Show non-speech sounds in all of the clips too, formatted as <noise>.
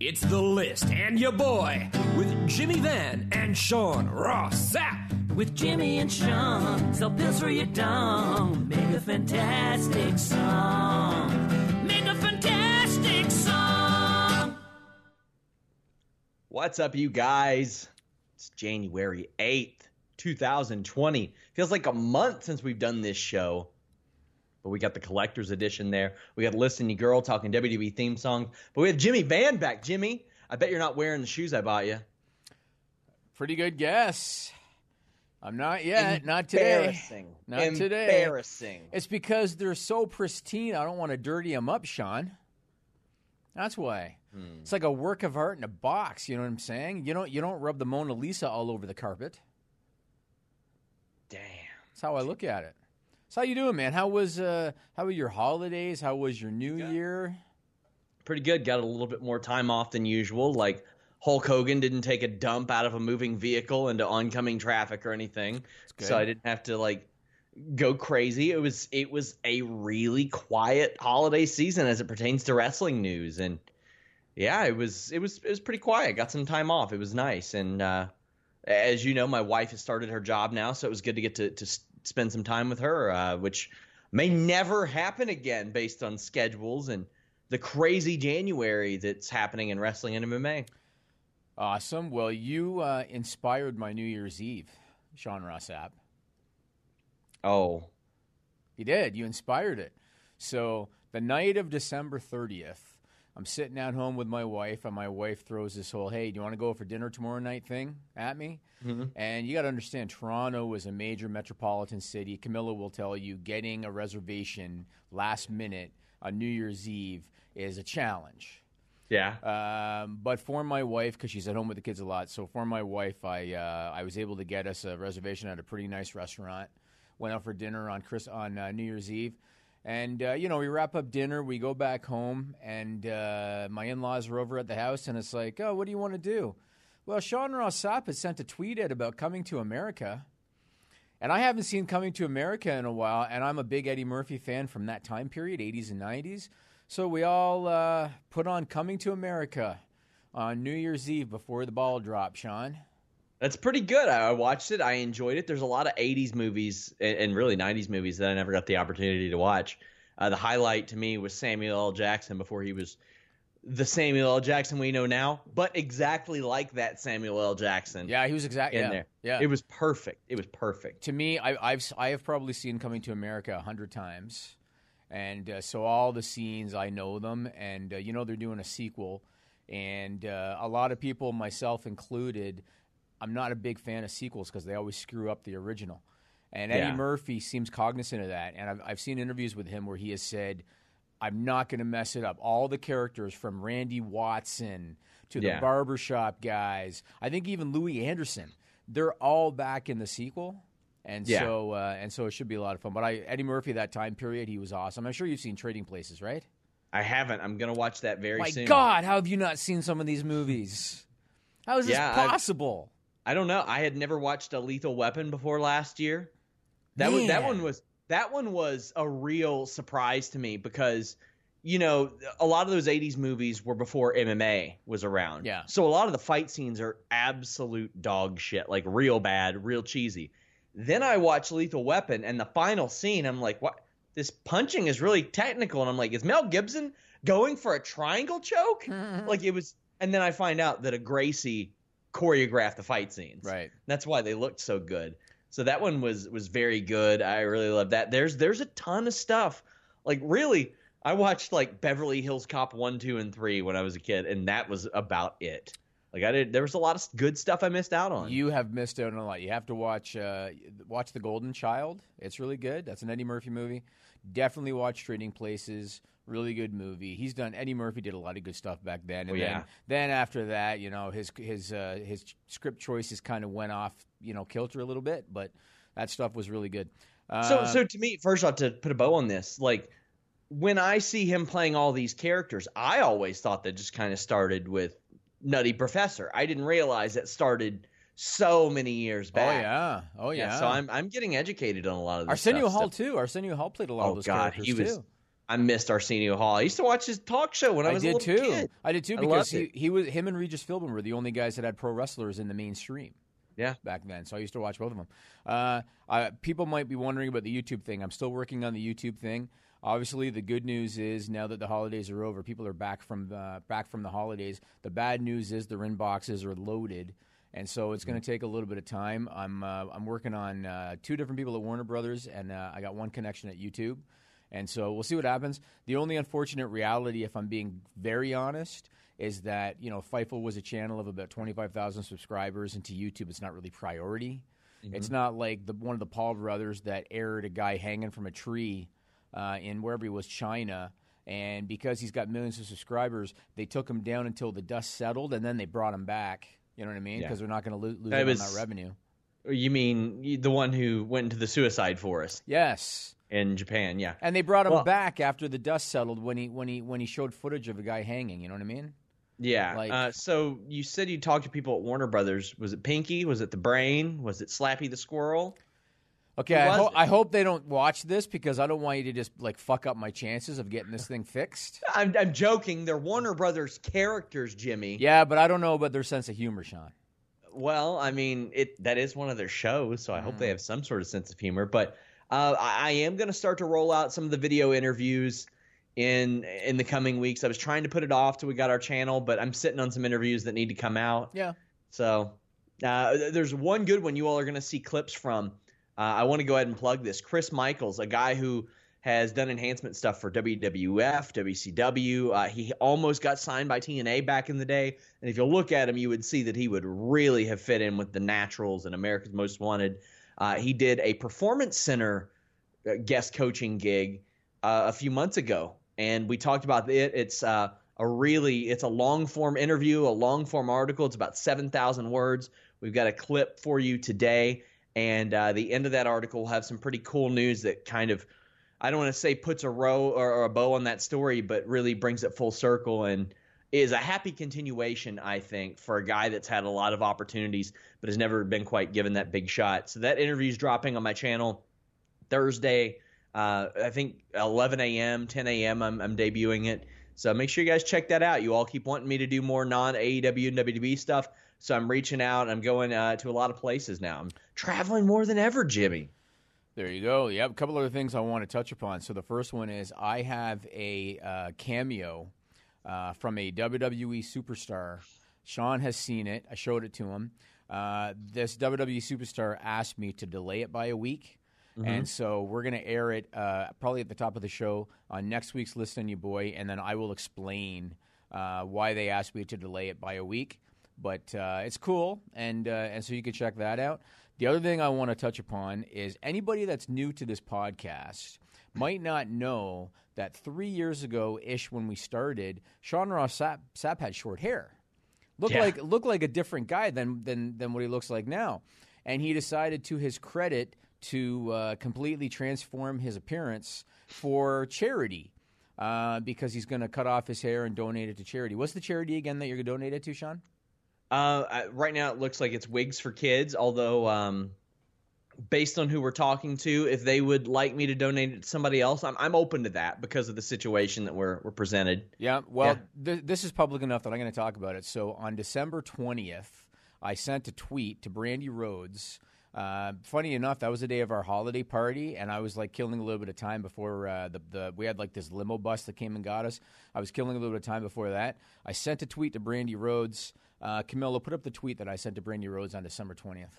It's the list and your boy with Jimmy Van and Sean Ross Sapp. With Jimmy and Sean, sell pills for your dong. Make a fantastic song. Make a fantastic song. What's up, you guys? It's January 8th, 2020. Feels like a month since we've done this show. But we got the collector's edition there. We got Listen You Girl talking WWE theme songs. But we have Jimmy Van back. Jimmy, I bet you're not wearing the shoes I bought you. Pretty good guess. I'm not yet. Not today. Embarrassing. Not today. Embarrassing. It's because they're so pristine. I don't want to dirty them up, Sean. That's why. Hmm. It's like a work of art in a box. You know what I'm saying? You don't you don't rub the Mona Lisa all over the carpet. Damn. That's how I look at it. So how you doing, man? How was uh how were your holidays? How was your new year? Pretty good. Got a little bit more time off than usual. Like Hulk Hogan didn't take a dump out of a moving vehicle into oncoming traffic or anything. So I didn't have to like go crazy. It was it was a really quiet holiday season as it pertains to wrestling news and yeah, it was it was it was pretty quiet. Got some time off. It was nice and uh as you know, my wife has started her job now, so it was good to get to to spend some time with her, uh, which may never happen again based on schedules and the crazy January that's happening in wrestling and MMA. Awesome. Well, you uh, inspired my New Year's Eve, Sean Ross Sapp. Oh, You did. You inspired it. So the night of December 30th, I'm sitting at home with my wife, and my wife throws this whole, hey, do you want to go for dinner tomorrow night thing at me? And you got to understand, Toronto is a major metropolitan city. Camilla will tell you getting a reservation last minute on New Year's Eve is a challenge. yeah. Um, but for my wife, because she's at home with the kids a lot, so for my wife, I uh, I was able to get us a reservation at a pretty nice restaurant. Went out for dinner on Chris on uh, New Year's Eve, and uh, you know we wrap up dinner, we go back home, and uh, my in laws are over at the house, and it's like, oh, what do you want to do? Well, Sean Ross Sapp has sent a tweet out about coming to America. And I haven't seen Coming to America in a while, and I'm a big Eddie Murphy fan from that time period, 80s and 90s. So we all uh, put on Coming to America on New Year's Eve before the ball dropped, Sean. That's pretty good. I watched it. I enjoyed it. There's a lot of 80s movies and, and really 90s movies that I never got the opportunity to watch. Uh, the highlight to me was Samuel L. Jackson before he was the Samuel L. Jackson we know now, but exactly like that Samuel L. Jackson Yeah, he was exactly in yeah, there. Yeah, It was perfect. It was perfect. to me, I, I've I have probably seen Coming to America a hundred times, and uh, so all the scenes I know them, and uh, you know they're doing a sequel, and uh, a lot of people, myself included, I'm not a big fan of sequels because they always screw up the original, and Eddie Yeah. Murphy seems cognizant of that, and I've I've seen interviews with him where he has said. I'm not going to mess it up. All the characters from Randy Watson to the Yeah. barbershop guys, I think even Louie Anderson, they're all back in the sequel. And Yeah. so uh, and so it should be a lot of fun. But I Eddie Murphy that time period, he was awesome. I'm sure you've seen Trading Places, right? I haven't. I'm gonna watch that very My soon. My God, how have you not seen some of these movies? How is this Yeah, I've- possible? I don't know. I had never watched a Lethal Weapon before last year. That was that one was that one was a real surprise to me because you know a lot of those 80s movies were before MMA was around. Yeah. So a lot of the fight scenes are absolute dog shit, like real bad, real cheesy. Then I watched Lethal Weapon and the final scene I'm like, "What? This punching is really technical." And I'm like, "Is Mel Gibson going for a triangle choke?" <laughs> like it was and then I find out that a Gracie choreographed the fight scenes. Right. That's why they looked so good. So that one was was very good. I really love that. There's there's a ton of stuff. Like really, I watched like Beverly Hills Cop 1, 2 and 3 when I was a kid and that was about it. Like I did there was a lot of good stuff I missed out on. You have missed out on a lot. You have to watch uh, watch The Golden Child. It's really good. That's an Eddie Murphy movie. Definitely watch Trading Places. Really good movie. He's done. Eddie Murphy did a lot of good stuff back then. And Oh, then, yeah. then after that, you know, his his uh, his script choices kind of went off, you know, kilter a little bit. But that stuff was really good. Uh, So, so to me, first off, to put a bow on this, like when I see him playing all these characters, I always thought that just kind of started with Nutty Professor. I didn't realize it started so many years back. oh yeah, oh yeah. So I'm I'm getting educated on a lot of this Arsenio. Hall too. Arsenio Hall played a lot Oh of those God, characters he was. too. I missed Arsenio Hall. I used to watch his talk show when I I was a little too. kid. I did too I because he, he was him and Regis Philbin were the only guys that had pro wrestlers in the mainstream. Yeah. back then. So I used to watch both of them. Uh, I, people might be wondering about the YouTube thing. I'm still working on the YouTube thing. Obviously, the good news is now that the holidays are over, people are back from the, back from the holidays. The bad news is their inboxes are loaded, and so it's going to take a little bit of time. I'm uh, I'm working on uh, two different people at Warner Brothers, and uh, I got one connection at YouTube. And so we'll see what happens. The only unfortunate reality, if I'm being very honest, is that you know Fightful was a channel of about 25,000 subscribers, and to YouTube, it's not really priority. It's not like the one of the Paul brothers that aired a guy hanging from a tree uh, in wherever he was, China. And because he's got millions of subscribers, they took him down until the dust settled, and then they brought him back. You know what I mean? Yeah. Because they're not going to lo- lose was- on that revenue. You mean the one who went into the suicide forest Yes. in Japan? Yeah. And they brought him Well- back after the dust settled when he when he when he showed footage of a guy hanging. You know what I mean? Yeah. Like- uh, so you said you talked to people at Warner Brothers. Was it Pinky? Was it the Brain? Was it Slappy the Squirrel? Okay, I, ho- I hope they don't watch this because I don't want you to just like fuck up my chances of getting this thing fixed. <laughs> I'm, I'm joking. They're Warner Brothers characters, Jimmy. Yeah, but I don't know about their sense of humor, Sean. Well, I mean, it that is one of their shows, so I hope Mm. they have some sort of sense of humor. But uh, I, I am going to start to roll out some of the video interviews in in the coming weeks. I was trying to put it off till we got our channel, but I'm sitting on some interviews that need to come out. Yeah. So uh, there's one good one you all are going to see clips from. Uh, I want to go ahead and plug this. Chris Michaels, a guy who has done enhancement stuff for WWF, WCW. Uh, he almost got signed by TNA back in the day. And if you look at him, you would see that he would really have fit in with the Naturals and America's Most Wanted. Uh, he did a Performance Center uh, guest coaching gig uh, a few months ago, and we talked about it. It's uh, a really it's a long form interview, a long form article. It's about seven thousand words. We've got a clip for you today, and uh, the end of that article will have some pretty cool news that kind of I don't want to say puts a row or, a bow on that story, but really brings it full circle and is a happy continuation, I think, for a guy that's had a lot of opportunities but has never been quite given that big shot. So that interview is dropping on my channel Thursday. Uh, I think 11 a.m., 10 a.m. I'm, I'm debuting it. So make sure you guys check that out. You all keep wanting me to do more non AEW and WWE stuff. So I'm reaching out. I'm going uh, to a lot of places now. I'm traveling more than ever, Jimmy. There you go. Have a couple other things I want to touch upon. So the first one is I have a uh, cameo uh, from a WWE superstar. Sean has seen it. I showed it to him. Uh, this WWE superstar asked me to delay it by a week. And so we're going to air it uh, probably at the top of the show on next week's List on You Boy, and then I will explain uh, why they asked me to delay it by a week. But uh, it's cool, and uh, and so you can check that out. The other thing I want to touch upon is anybody that's new to this podcast might not know that three years ago ish when we started, Sean Ross Sapp, Sapp had short hair. Looked Yeah. like looked like a different guy than than than what he looks like now. And he decided to his credit to uh, completely transform his appearance for charity. Uh, because he's going to cut off his hair and donate it to charity. What's the charity again that you're going to donate it to, Sean? Uh, I- right now it looks like it's wigs for kids. Although, um, based on who we're talking to, if they would like me to donate it to somebody else, I'm I'm open to that because of the situation that we're we're presented. Yeah, well, Yeah. Th- this is public enough that I'm going to talk about it. So on December 20th, I sent a tweet to Brandi Rhodes. Uh, funny enough, that was the day of our holiday party, and I was like killing a little bit of time before uh, the, the we had like this limo bus that came and got us. I was killing a little bit of time before that. I sent a tweet to Brandi Rhodes. Uh, Camilla, put up the tweet that I sent to Brandi Rhodes on December 20th.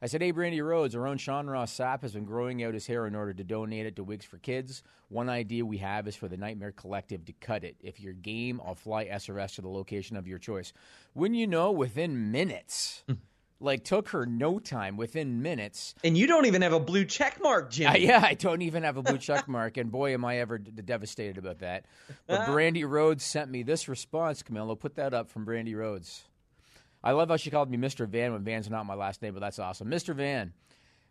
I said, Hey, Brandi Rhodes, our own Sean Ross Sapp has been growing out his hair in order to donate it to Wigs for Kids. One idea we have is for the Nightmare Collective to cut it. If you're game, I'll fly SRS to the location of your choice. Wouldn't you know, within minutes, <laughs> like took her no time, within minutes. And you don't even have a blue check mark, Jimmy. Uh, yeah, I don't even have a blue check <laughs> mark, and boy, am I ever d- devastated about that. But Brandi Rhodes sent me this response, Camilo. Put that up from Brandi Rhodes. I love how she called me Mr. Van when Van's not my last name, but that's awesome. Mr. Van,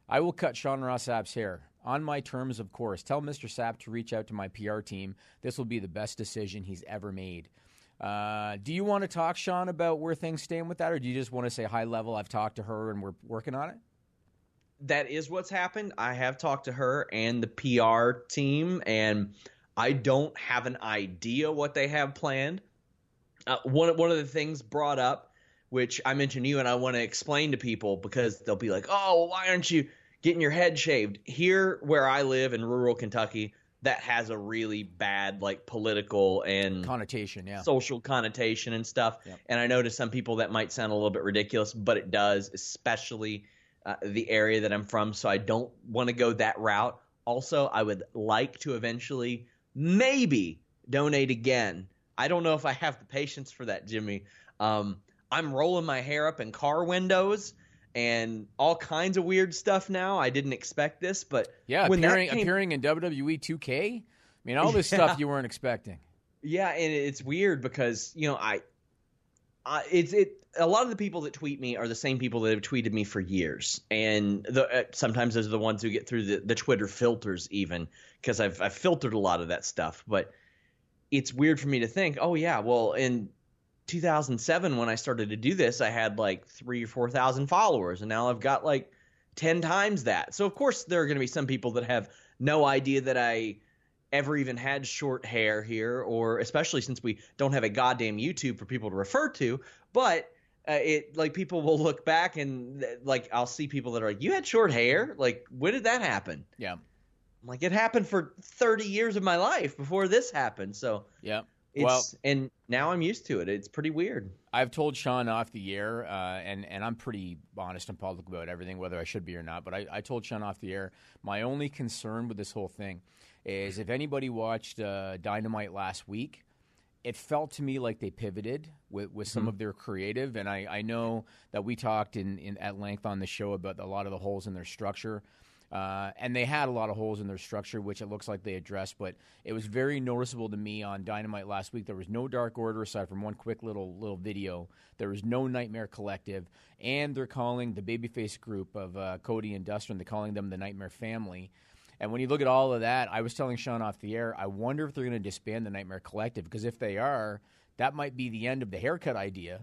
I will cut Sean Ross Sapp's hair. On my terms, of course. Tell Mr. Sapp to reach out to my PR team. This will be the best decision he's ever made. Uh, do you want to talk, Sean, about where things stand with that, or do you just want to say high level? I've talked to her and we're working on it. that is what's happened. I have talked to her and the PR team, and I don't have an idea what they have planned. Uh, one one of the things brought up, which I mentioned to you, and I want to explain to people because they'll be like, "Oh, why aren't you getting your head shaved?" Here, where I live in rural Kentucky, that has a really bad like political and Connotation, yeah. social connotation and stuff. Yep. And I know to some people that might sound a little bit ridiculous, but it does, especially uh, the area that I'm from. So I don't want to go that route. Also, I would like to eventually maybe donate again. I don't know if I have the patience for that, Jimmy. Um, I'm rolling my hair up in car windows and all kinds of weird stuff now. I didn't expect this, but Yeah, when appearing came- appearing in WWE 2K. I mean, all this <laughs> Yeah. stuff you weren't expecting. Yeah, and it's weird because you know I, I it's it. A lot of the people that tweet me are the same people that have tweeted me for years, and the uh, sometimes those are the ones who get through the, the Twitter filters even because I've I've filtered a lot of that stuff. But it's weird for me to think, oh yeah, well in 2007 when I started to do this, I had like three or four thousand followers, and now I've got like ten times that. So of course there are going to be some people that have no idea that I ever even had short hair here, or especially since we don't have a goddamn YouTube for people to refer to. But uh, it like people will look back and like I'll see people that are like, "You had short hair? Like when did that happen?" Yeah, I'm like, "It happened for 30 years of my life before this happened." So yeah. It's Well- and now I'm used to it. It's pretty weird. I've told Sean off the air, uh, and and I'm pretty honest and public about everything, whether I should be or not. But I, I told Sean off the air. My only concern with this whole thing is if anybody watched uh, Dynamite last week, it felt to me like they pivoted with, with some of their creative. And I, I know that we talked in, in at length on the show about a lot of the holes in their structure. Uh, and they had a lot of holes in their structure, which it looks like they addressed. But it was very noticeable to me on Dynamite last week. There was no Dark Order aside from one quick little little video. There was no Nightmare Collective, and they're calling the babyface group of uh, Cody and Dustin. They're calling them the Nightmare Family. And when you look at all of that, I was telling Sean off the air, I wonder if they're going to disband the Nightmare Collective because if they are, that might be the end of the haircut idea.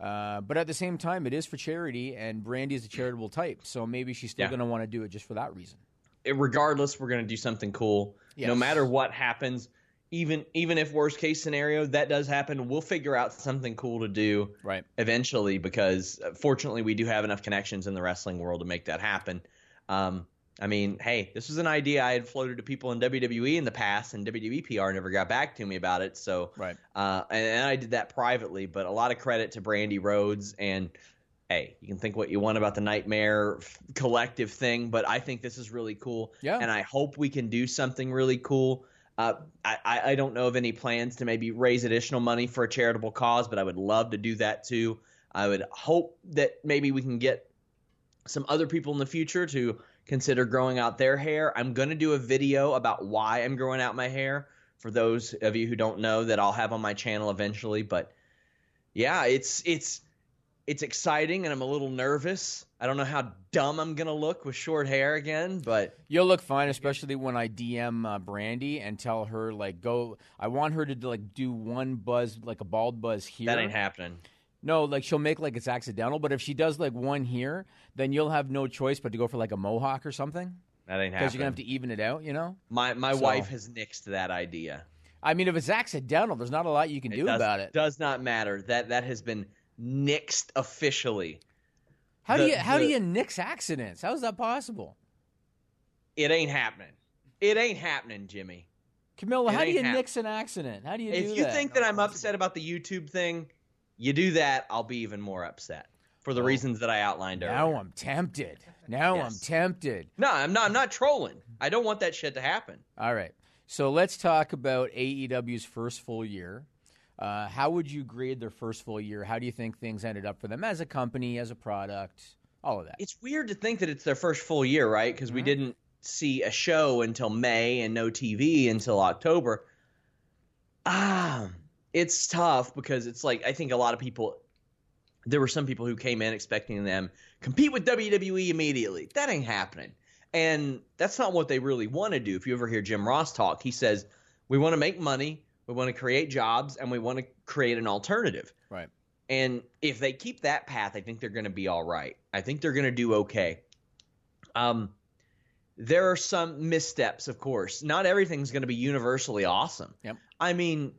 Uh, but at the same time, it is for charity, and Brandi is a charitable type, so maybe she's still Yeah. going to want to do it just for that reason. It- regardless, we're going to do something cool. No matter what happens, even even if worst case scenario that does happen, we'll figure out something cool to do Right. eventually because uh, fortunately we do have enough connections in the wrestling world to make that happen. Um, I mean, hey, this was an idea I had floated to people in WWE in the past, and WWE PR never got back to me about it. So, Right. uh, and, and I did that privately. But a lot of credit to Brandi Rhodes and. Hey, you can think what you want about the Nightmare f- Collective thing, but I think this is really cool. Yeah. And I hope we can do something really cool. Uh, I, I I don't know of any plans to maybe raise additional money for a charitable cause, but I would love to do that too. I would hope that maybe we can get some other people in the future to consider growing out their hair. I'm going to do a video about why I'm growing out my hair for those of you who don't know that I'll have on my channel eventually, but yeah, it's it's it's exciting and I'm a little nervous. I don't know how dumb I'm gonna look with short hair again, but You'll look fine, especially when I DM uh, Brandi and tell her like go. I want her to like do one buzz, like a bald buzz here. that ain't happening. No, like she'll make like it's accidental, but if she does like one here, then you'll have no choice but to go for like a mohawk or something That ain't happening. because you're gonna have to even it out. You know. my my So- wife has nixed that idea. I mean, if it's accidental, there's not a lot you can do does, about it. Does not matter. That that has been nixed officially. How do you how do you nix accidents? How is that possible? It ain't happening. It ain't happening, Jimmy. Camilla, It how do you ain't hap- nix an accident? How do you If do you that? think that I'm upset about the YouTube thing, you do that, I'll be even more upset for the reasons that I outlined earlier. now I'm tempted. Now I'm tempted. No, I'm not. I'm not trolling. I don't want that shit to happen. All right. So let's talk about AEW's first full year. Uh, how would you grade their first full year? How do you think things ended up for them as a company, as a product, all of that? It's weird to think that it's their first full year, right? Because we Mm-hmm. didn't see a show until May and no TV until October. Ah, it's tough because it's like I think a lot of people. There were some people who came in expecting them compete with WWE immediately. That ain't happening, and that's not what they really want to do. If you ever hear Jim Ross talk, he says we want to make money, we want to create jobs, and we want to create an alternative. Right. And if they keep that path, I think they're going to be all right. I think they're going to do okay. Um, there are some missteps, of course. Not everything's going to be universally awesome. Yep. I mean,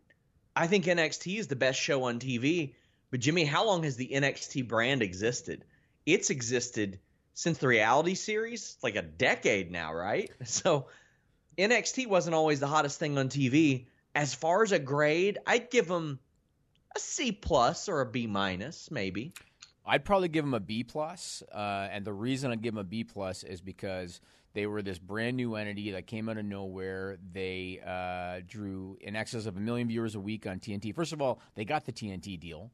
I think NXT is the best show on TV. But Jimmy, how long has the NXT brand existed? It's existed since the reality series, like a decade now, right? <laughs> So NXT wasn't always the hottest thing on TV. As far as a grade, I'd give them a C plus or a B minus, maybe. I'd probably give them a B plus, uh, and the reason I'd give them a B plus is because they were this brand new entity that came out of nowhere. They uh, drew in excess of a million viewers a week on TNT. First of all, they got the TNT deal.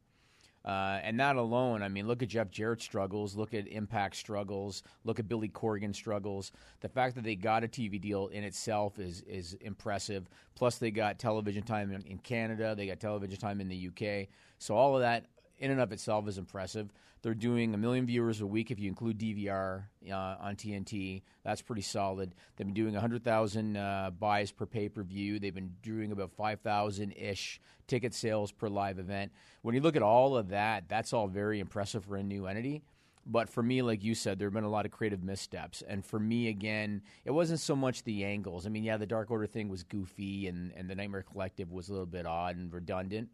Uh, and that alone, I mean, look at Jeff Jarrett struggles, look at Impact struggles, look at Billy Corgan struggles. The fact that they got a TV deal in itself is is impressive. Plus, they got television time in Canada, they got television time in the UK. So all of that in and of itself is impressive. They're doing a million viewers a week if you include DVR uh, on TNT. That's pretty solid. They've been doing 100,000 uh, buys per pay per view. They've been doing about 5,000 ish ticket sales per live event. When you look at all of that, that's all very impressive for a new entity. But for me, like you said, there have been a lot of creative missteps. And for me, again, it wasn't so much the angles. I mean, yeah, the Dark Order thing was goofy, and, and the Nightmare Collective was a little bit odd and redundant.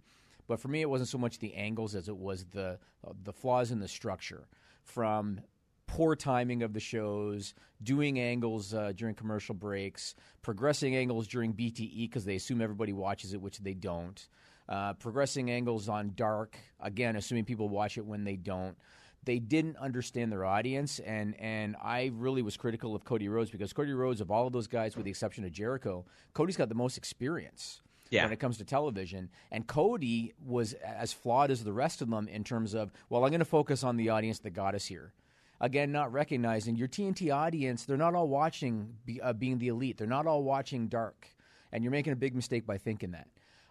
But for me, it wasn't so much the angles as it was the the flaws in the structure, from poor timing of the shows, doing angles uh, during commercial breaks, progressing angles during BTE because they assume everybody watches it, which they don't. Uh, progressing angles on dark, again, assuming people watch it when they don't. They didn't understand their audience, and and I really was critical of Cody Rhodes because Cody Rhodes, of all of those guys, with the exception of Jericho, Cody's got the most experience Yeah. when it comes to television. And Cody was as flawed as the rest of them in terms of, well, I'm going to focus on the audience that got us here. Again, not recognizing your TNT audience, they're not all watching be, uh, being the elite. They're not all watching dark. And you're making a big mistake by thinking that.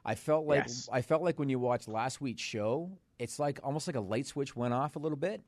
I felt like Yes. I felt like when you watched last week's show, it's like almost like a light switch went off a little bit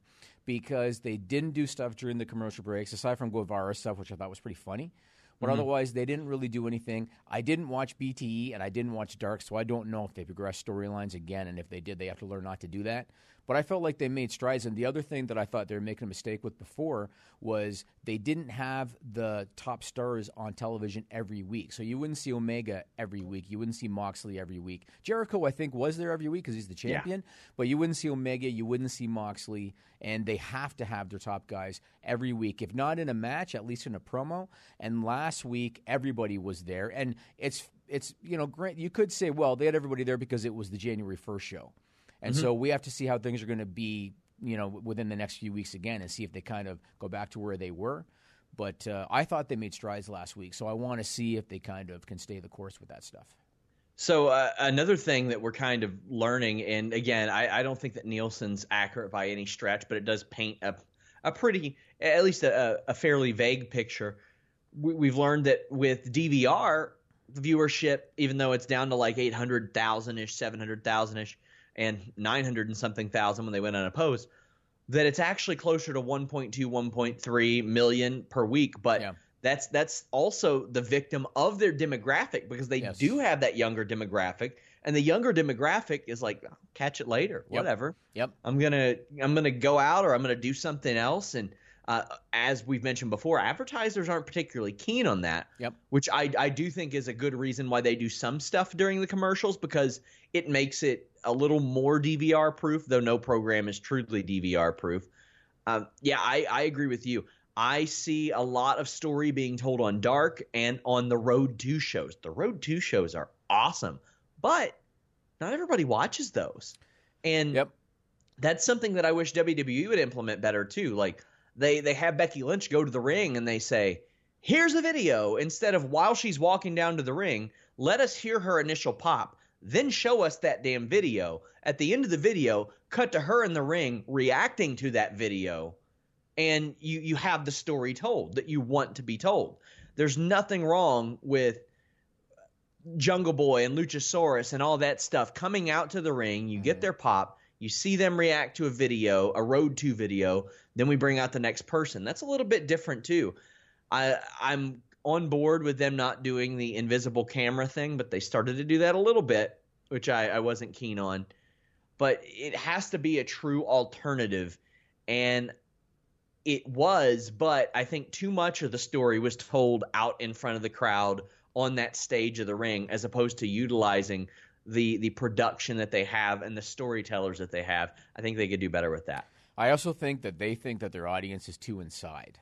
because they didn't do stuff during the commercial breaks, aside from Guevara stuff, which I thought was pretty funny. But mm-hmm. otherwise, they didn't really do anything. I didn't watch BTE and I didn't watch Dark, so I don't know if they progressed storylines again. And if they did, they have to learn not to do that. But I felt like they made strides. And the other thing that I thought they were making a mistake with before was they didn't have the top stars on television every week. So you wouldn't see Omega every week. You wouldn't see Moxley every week. Jericho, I think, was there every week because he's the champion. But you wouldn't see Omega. You wouldn't see Moxley. And they have to have their top guys every week. If not in a match, at least in a promo. And last week, everybody was there. And it's, it's you know, grant, you could say, well, they had everybody there because it was the January 1st show. And so we have to see how things are going to be, you know, within the next few weeks again, and see if they kind of go back to where they were. But uh, I thought they made strides last week, so I want to see if they kind of can stay the course with that stuff. So uh, another thing that we're kind of learning, and again, I, I don't think that Nielsen's accurate by any stretch, but it does paint a, a pretty, at least a, a fairly vague picture. We, we've learned that with DVR viewership, even though it's down to like 800,000 ish, 700,000 ish, and 900 and something thousand when they went unopposed, that it's actually closer to 1.2, 1.3 million per week. But Yeah. that's that's also the victim of their demographic because they Yes. do have that younger demographic, and the younger demographic is like, catch it later, Yep. whatever. Yep. I'm gonna I'm gonna go out or I'm gonna do something else. And uh, as we've mentioned before, advertisers aren't particularly keen on that. Yep. Which I I do think is a good reason why they do some stuff during the commercials because it makes it a little more DVR proof, though no program is truly DVR proof. Um, yeah, I, I agree with you. I see a lot of story being told on Dark and on the Road 2 shows. The Road 2 shows are awesome, but not everybody watches those. And Yep. that's something that I wish WWE would implement better too. Like they they have Becky Lynch go to the ring and they say, "Here's a video." Instead of while she's walking down to the ring, let us hear her initial pop, then show us that damn video. At the end of the video, cut to her in the ring reacting to that video, and you you have the story told that you want to be told. There's nothing wrong with Jungle Boy and Luchasaurus and all that stuff coming out to the ring. You get mm-hmm. their pop, you see them react to a video, a Road to video, then we bring out the next person. That's a little bit different too. I I'm on board with them not doing the invisible camera thing, but they started to do that a little bit, which I, I wasn't keen on. But it has to be a true alternative. And it was, but I think too much of the story was told out in front of the crowd on that stage of the ring, as opposed to utilizing the the production that they have and the storytellers that they have. I think they could do better with that. I also think that they think that their audience is too inside.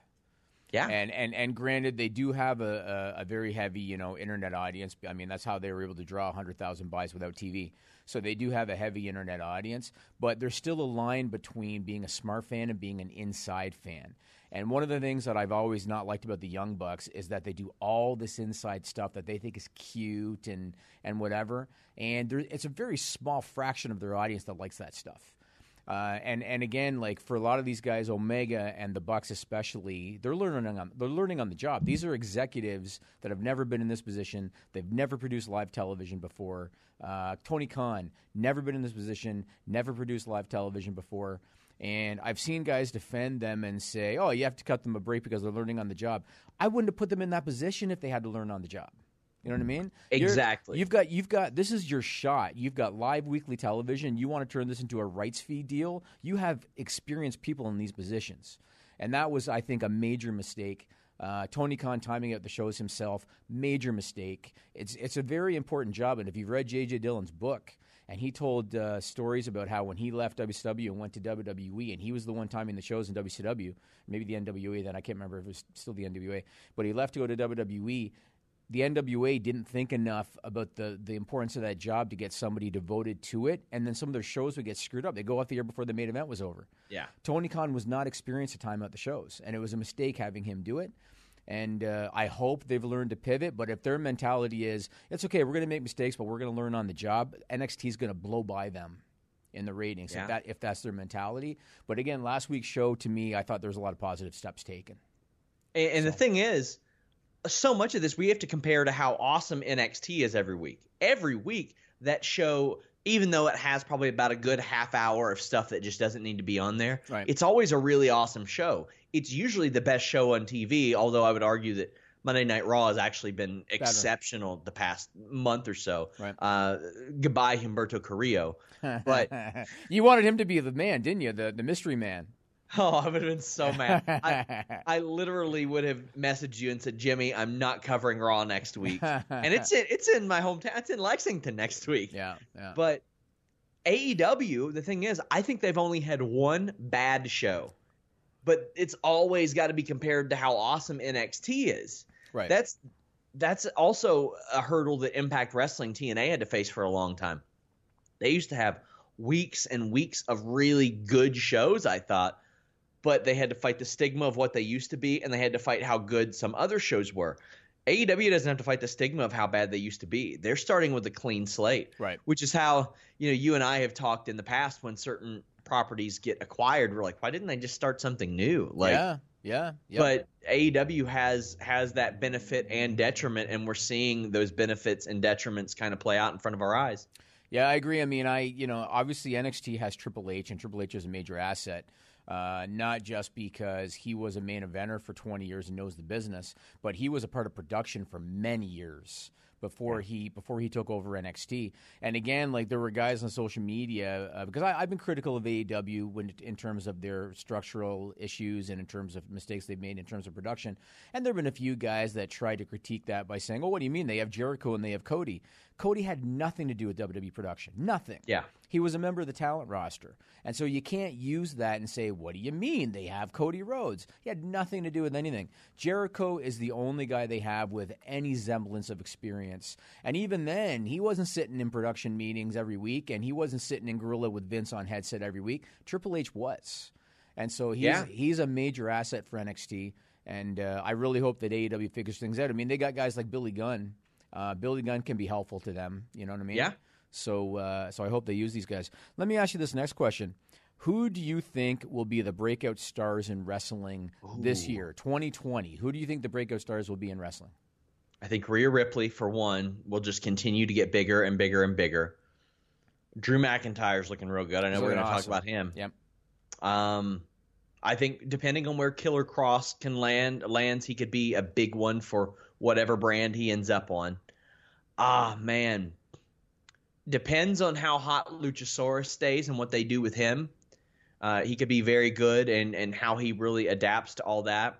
Yeah. And and and granted, they do have a, a, a very heavy, you know, internet audience. I mean, that's how they were able to draw hundred thousand buys without TV. So they do have a heavy internet audience, but there's still a line between being a smart fan and being an inside fan. And one of the things that I've always not liked about the Young Bucks is that they do all this inside stuff that they think is cute and and whatever. And there, it's a very small fraction of their audience that likes that stuff. Uh, and and again, like for a lot of these guys, Omega and the Bucks especially, they're learning on they're learning on the job. These are executives that have never been in this position. They've never produced live television before. Uh, Tony Khan never been in this position, never produced live television before. And I've seen guys defend them and say, "Oh, you have to cut them a break because they're learning on the job." I wouldn't have put them in that position if they had to learn on the job. You know what I mean? Exactly. You've got you've got this is your shot. You've got live weekly television. You want to turn this into a rights fee deal. You have experienced people in these positions, and that was, I think, a major mistake. Uh, Tony Khan timing out the shows himself, major mistake. It's it's a very important job, and if you've read J.J. Dillon's book, and he told uh, stories about how when he left WCW and went to WWE, and he was the one timing the shows in WCW, maybe the NWA then I can't remember if it was still the NWA, but he left to go to WWE the NWA didn't think enough about the, the importance of that job to get somebody devoted to it, and then some of their shows would get screwed up. They'd go off the air before the main event was over. Yeah. Tony Khan was not experienced at time out the shows, and it was a mistake having him do it. And uh, I hope they've learned to pivot. But if their mentality is, it's okay, we're going to make mistakes, but we're going to learn on the job, NXT is going to blow by them in the ratings Yeah. if, that, if that's their mentality. But again, last week's show, to me, I thought there was a lot of positive steps taken. And, and the thing is, so much of this we have to compare to how awesome NXT is every week. Every week, that show, even though it has probably about a good half hour of stuff that just doesn't need to be on there, Right. it's always a really awesome show. It's usually the best show on TV, although I would argue that Monday Night Raw has actually been exceptional the past month or so. Right. Uh, goodbye, Humberto Carrillo. <laughs> But you wanted him to be the man, didn't you? The, the mystery man. <laughs> Oh, I would have been so mad. I, <laughs> I literally would have messaged you and said, Jimmy, I'm not covering Raw next week. and it's in it's in my hometown. It's in Lexington next week. Yeah, yeah. But AEW, the thing is, I think they've only had one bad show. But it's always got to be compared to how awesome NXT is. right. That's that's also a hurdle that Impact Wrestling TNA had to face for a long time. They used to have weeks and weeks of really good shows, I thought, but they had to fight the stigma of what they used to be, and they had to fight how good some other shows were. AEW doesn't have to fight the stigma of how bad they used to be. They're starting with a clean slate, Right. Which is how you know you and I have talked in the past when certain properties get acquired, we're like, why didn't they just start something new? Like, yeah, yeah, yep. but AEW has has that benefit and detriment, and we're seeing those benefits and detriments kind of play out in front of our eyes. Yeah, I agree. I mean, I you know obviously NXT has Triple H, and Triple H is a major asset. Uh, not just because he was a main eventer for 20 years and knows the business, but he was a part of production for many years before he before he took over NXT. And again, like there were guys on social media uh, because I, have been critical of AEW when, in terms of their structural issues and in terms of mistakes they've made in terms of production. And there have been a few guys that tried to critique that by saying, "Oh, what do you mean they have Jericho and they have Cody?" Cody had nothing to do with WWE production. Nothing. Yeah. He was a member of the talent roster. And so you can't use that and say, what do you mean they have Cody Rhodes? He had nothing to do with anything. Jericho is the only guy they have with any semblance of experience. And even then, he wasn't sitting in production meetings every week and he wasn't sitting in Gorilla with Vince on headset every week. Triple H was. And so he's, Yeah. he's a major asset for NXT. And uh, I really hope that AEW figures things out. I mean, they got guys like Billy Gunn. Uh, Billy Gunn can be helpful to them. You know what I mean? Yeah. So, uh, so I hope they use these guys. Let me ask you this next question: Who do you think will be the breakout stars in wrestling this year, 2020? Who do you think the breakout stars will be in wrestling? I think Rhea Ripley, for one, will just continue to get bigger and bigger and bigger. Drew McIntyre's looking real good. I know He's we're going to talk about him. Yep. Um, I think depending on where Killer Kross can land lands, he could be a big one for whatever brand he ends up on. Ah, man. Depends on how hot Luchasaurus stays and what they do with him. Uh, he could be very good and and how he really adapts to all that.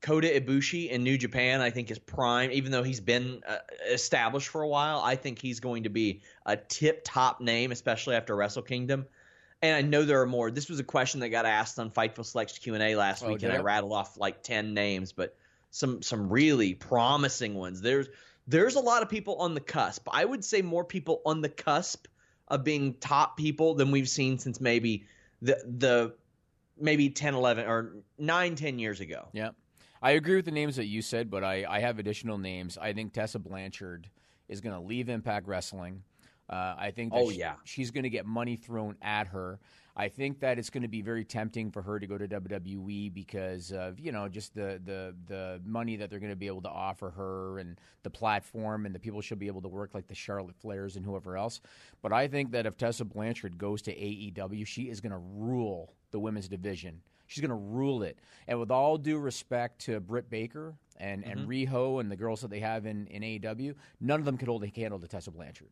Kota Ibushi in New Japan, I think, is prime. Even though he's been uh, established for a while, I think he's going to be a tip top name, especially after Wrestle Kingdom. And I know there are more. This was a question that got asked on Fightful Selects Q and A last Oh, week, and I rattled off like ten names, but some some really promising ones. There's there's a lot of people on the cusp. I would say more people on the cusp of being top people than we've seen since maybe the the maybe 10, 11, or 9, 10 years ago. Yeah. I agree with the names that you said, but I, I have additional names. I think Tessa Blanchard is going to leave Impact Wrestling. Uh, I think that Oh, she- yeah. she's going to get money thrown at her. I think that it's going to be very tempting for her to go to WWE because of you know just the the the money that they're going to be able to offer her and the platform and the people she'll be able to work like the Charlotte Flairs and whoever else. But I think that if Tessa Blanchard goes to AEW, she is going to rule the women's division. She's going to rule it. And with all due respect to Britt Baker and, and mm-hmm. Riho and the girls that they have in, in AEW, none of them could hold a candle to Tessa Blanchard.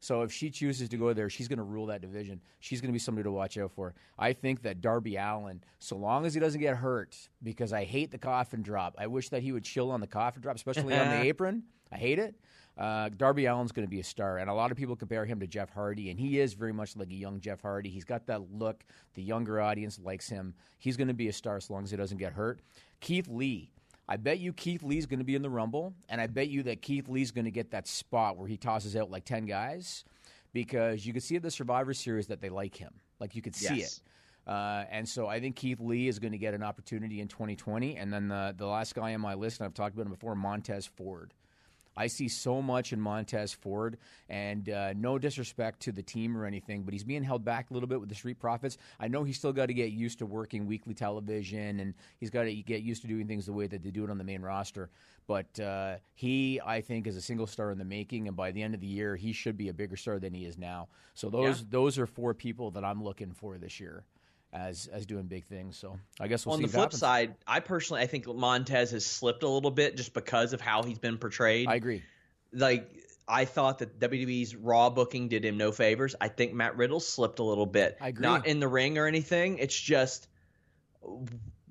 So if she chooses to go there, she's going to rule that division. She's going to be somebody to watch out for. I think that Darby Allin, so long as he doesn't get hurt, because I hate the coffin drop. I wish that he would chill on the coffin drop, especially on the <laughs> apron. I hate it. Uh, Darby Allin's going to be a star, and a lot of people compare him to Jeff Hardy, and he is very much like a young Jeff Hardy. He's got that look. The younger audience likes him. He's going to be a star as long as he doesn't get hurt. Keith Lee. I bet you Keith Lee's going to be in the Rumble, and I bet you that Keith Lee's going to get that spot where he tosses out like 10 guys because you can see at the Survivor Series that they like him. Like you could see Yes. it. Uh, and so I think Keith Lee is going to get an opportunity in 2020. And then the, the last guy on my list, and I've talked about him before, Montez Ford. I see so much in Montez Ford, and uh, no disrespect to the team or anything, but he's being held back a little bit with the Street Profits. I know he's still got to get used to working weekly television, and he's got to get used to doing things the way that they do it on the main roster. But uh, he, I think, is a single star in the making, and by the end of the year, he should be a bigger star than he is now. So those those are four people that I'm looking for this year as as doing big things. So I guess we'll On see the flip happens. side, I personally I think Montez has slipped a little bit just because of how he's been portrayed. I agree. like I thought that WWE's Raw booking did him no favors. I think Matt Riddle slipped a little bit. I agree. Not in the ring or anything. It's just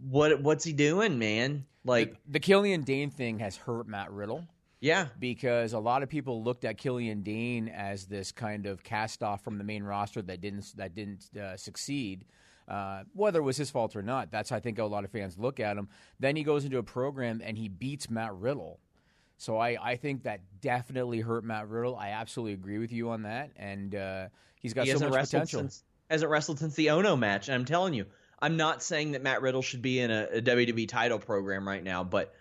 what what's he doing, man? Like, the, the Killian Dain thing has hurt Matt Riddle. yeah, because a lot of people looked at Killian Dain as this kind of cast off from the main roster that didn't that didn't uh, succeed. Uh, whether it was his fault or not, that's I think how a lot of fans look at him. Then he goes into a program and he beats Matt Riddle. So I, I think that definitely hurt Matt Riddle. I absolutely agree with you on that, and uh, he's got he so much potential. since hasn't wrestled since the Ono match. And I'm telling you, I'm not saying that Matt Riddle should be in a, a WWE title program right now, but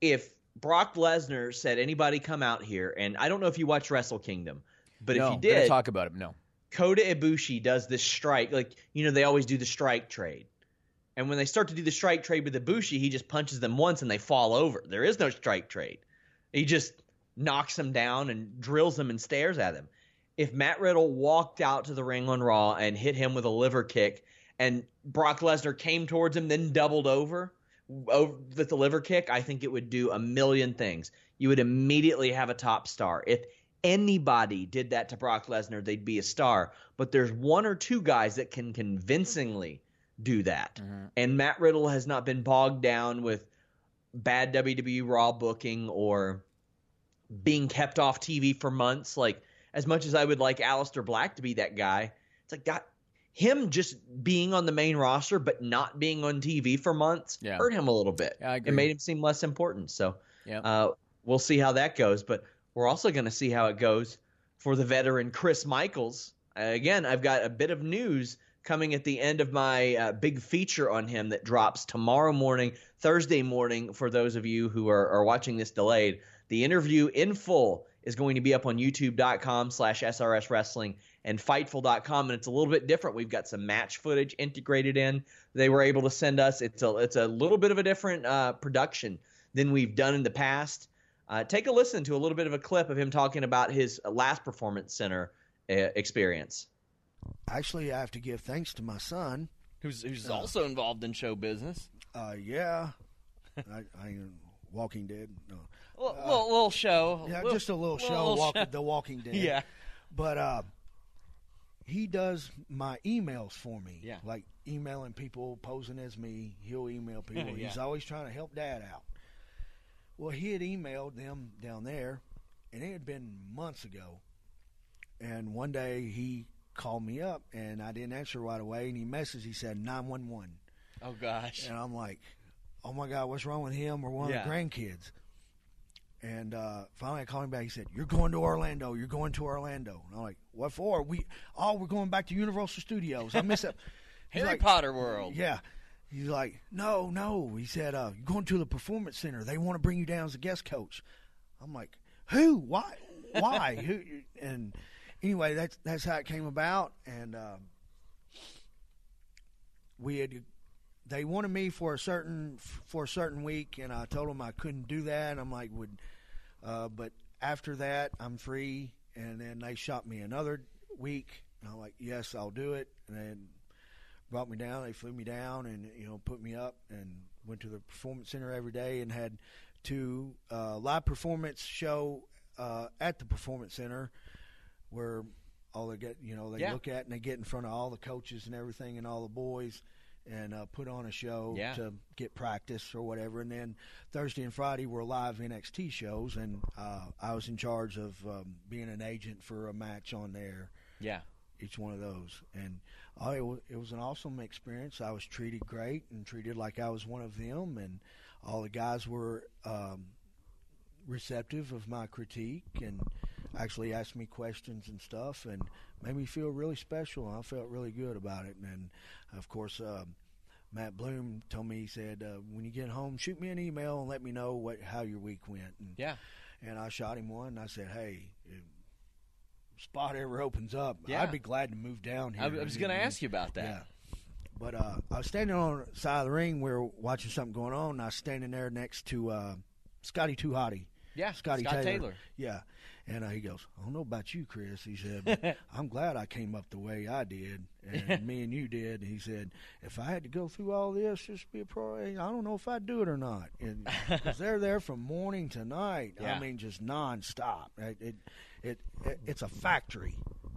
if Brock Lesnar said anybody come out here, and I don't know if you watch Wrestle Kingdom, but no, if you did, talk about him. No, Kota Ibushi does this strike, like you know they always do the strike trade, and when they start to do the strike trade with Ibushi, he just punches them once and they fall over. There is no strike trade. He just knocks them down and drills them and stares at them. If Matt Riddle walked out to the ring on Raw and hit him with a liver kick, and Brock Lesnar came towards him, then doubled over, over with the liver kick, I think it would do a million things. You would immediately have a top star. If anybody did that to Brock Lesnar, they'd be a star. But there's one or two guys that can convincingly do that. And Matt Riddle has not been bogged down with bad WWE Raw booking or being kept off TV for months. Like, as much as I would like Aleister Black to be that guy, it's like, God, him just being on the main roster but not being on TV for months Yeah. hurt him a little bit. Yeah, I It made him seem less important. So, Yep. uh, we'll see how that goes. But we're also going to see how it goes for the veteran Chris Michaels. Again, I've got a bit of news coming at the end of my uh, big feature on him that drops tomorrow morning, Thursday morning, for those of you who are, are watching this delayed. The interview in full is going to be up on youtube.com slash SRS Wrestling and Fightful.com. And it's a little bit different. We've got some match footage integrated in. They were able to send us. It's a, it's a little bit of a different uh, production than we've done in the past. Uh, take a listen to a little bit of a clip of him talking about his last performance center uh, experience. Actually, I have to give thanks to my son. Who's who's also involved in show business. Uh, yeah, I, I Walking Dead. No, Well, little, little show. yeah, Little- just a little show, little walk, show. The Walking <laughs> Dead. Yeah. but uh, he does my emails for me. Yeah. like emailing people posing as me. He'll email people. He's always trying to help Dad out. Well, he had emailed them down there, and it had been months ago. And one day he called me up, and I didn't answer right away. And he messaged. He said nine one one. Oh gosh. And I'm like, oh my God, what's wrong with him or one Yeah. of the grandkids? And uh, finally, I called him back. He said, "You're going to Orlando. You're going to Orlando." And I'm like, "What for?" We, oh, we're going back to Universal Studios. I miss it. <laughs> He's Harry like, Potter World. Yeah. He's like, "No, no." He said, uh, "You're going to the Performance Center. They want to bring you down as a guest coach." I'm like, "Who? Why? Why?" <laughs> Who? And anyway, that's that's how it came about. And um, we had they wanted me for a certain for a certain week, and I told them I couldn't do that. And I'm like, would, uh, but after that, I'm free. And then they shot me another week, and I'm like, yes, I'll do it. And then brought me down. They flew me down, and you know, put me up, and went to the performance center every day, and had two uh, live performance show uh, at the performance center, where all they get, you know, they Yeah. look at and they get in front of all the coaches and everything, and all the boys and uh, put on a show Yeah. to get practice or whatever. And then Thursday and Friday were live NXT shows, and uh, I was in charge of um, being an agent for a match on there, Yeah. Each one of those. And uh, it, was, it was an awesome experience. I was treated great and treated like I was one of them, and all the guys were um, receptive of my critique and actually asked me questions and stuff and made me feel really special. I felt really good about it. And, of course, um, Matt Bloom told me he said, uh, "When you get home, shoot me an email and let me know what how your week went." And, Yeah. and I shot him one. And I said, "Hey, spot ever opens up, Yeah. I'd be glad to move down here." I, I was going to ask you about that. Yeah. But uh, I was standing on the side of the ring. We were watching something going on. And I was standing there next to uh, Scotty 2 Hotty. Yeah, Scotty Scott Taylor. Taylor. Yeah. And uh, he goes, I don't know about you, Chris. He said, but <laughs> I'm glad I came up the way I did, and <laughs> me and you did. And He said, if I had to go through all this just to be a pro, I don't know if I'd do it or not. Because <laughs> they're there from morning to night. Yeah. I mean, just nonstop. It, it, it, it it's a factory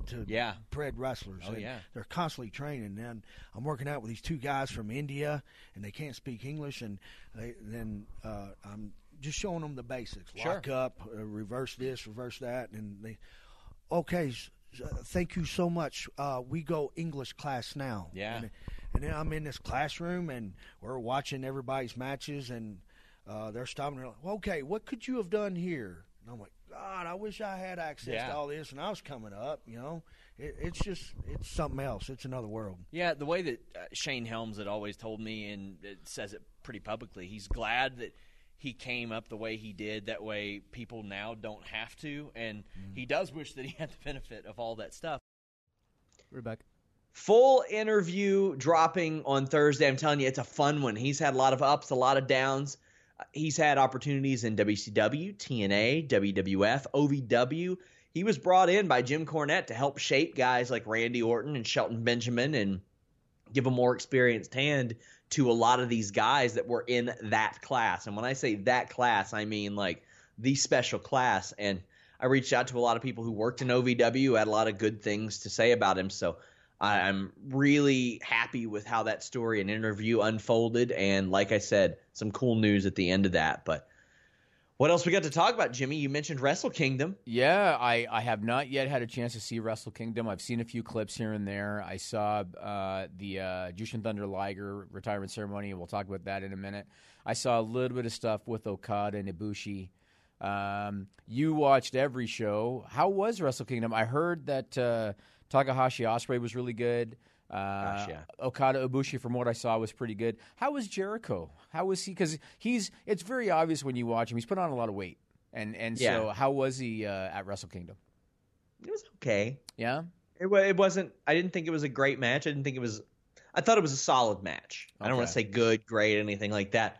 to Yeah. bred wrestlers. Oh, and yeah. They're constantly training. And I'm working out with these two guys from India, and they can't speak English. And they, then uh, I'm just showing them the basics: Sure. lock up, uh, reverse this, reverse that, and they. Okay, uh, thank you so much. Uh, we go English class now. Yeah. And, and then I'm in this classroom, and we're watching everybody's matches, and uh, they're stopping. They're like, "Okay, what could you have done here?" And I'm like, "God, I wish I had access Yeah. to all this." And I was coming up, you know. It, it's just, it's something else. It's another world. Yeah, the way that uh, Shane Helms had always told me, and it says it pretty publicly, he's glad that he came up the way he did. That way, people now don't have to, and he does wish that he had the benefit of all that stuff. We're back. Full interview dropping on Thursday. I'm telling you, it's a fun one. He's had a lot of ups, a lot of downs. He's had opportunities in WCW, TNA, WWF, OVW. He was brought in by Jim Cornette to help shape guys like Randy Orton and Shelton Benjamin and give a more experienced hand to a lot of these guys that were in that class. And when I say that class, I mean like the special class. And I reached out to a lot of people who worked in OVW, had a lot of good things to say about him. So I'm really happy with how that story and interview unfolded. And like I said, some cool news at the end of that. But what else we got to talk about, Jimmy? You mentioned Wrestle Kingdom. Yeah, I, I have not yet had a chance to see Wrestle Kingdom. I've seen a few clips here and there. I saw uh, the uh, Jushin Thunder Liger retirement ceremony. And we'll talk about that in a minute. I saw a little bit of stuff with Okada and Ibushi. Um, you watched every show. How was Wrestle Kingdom? I heard that uh, Takahashi Ospreay was really good. Uh, Gosh, yeah. Okada Ibushi, from what I saw, was pretty good. How was Jericho? How was he? Because he's it's very obvious when you watch him. He's put on a lot of weight, and and so how was he uh, at Wrestle Kingdom? It was okay. Yeah, It, it wasn't. I didn't think it was a great match. I didn't think it was. I thought it was a solid match. I don't want to say good, great, anything like that.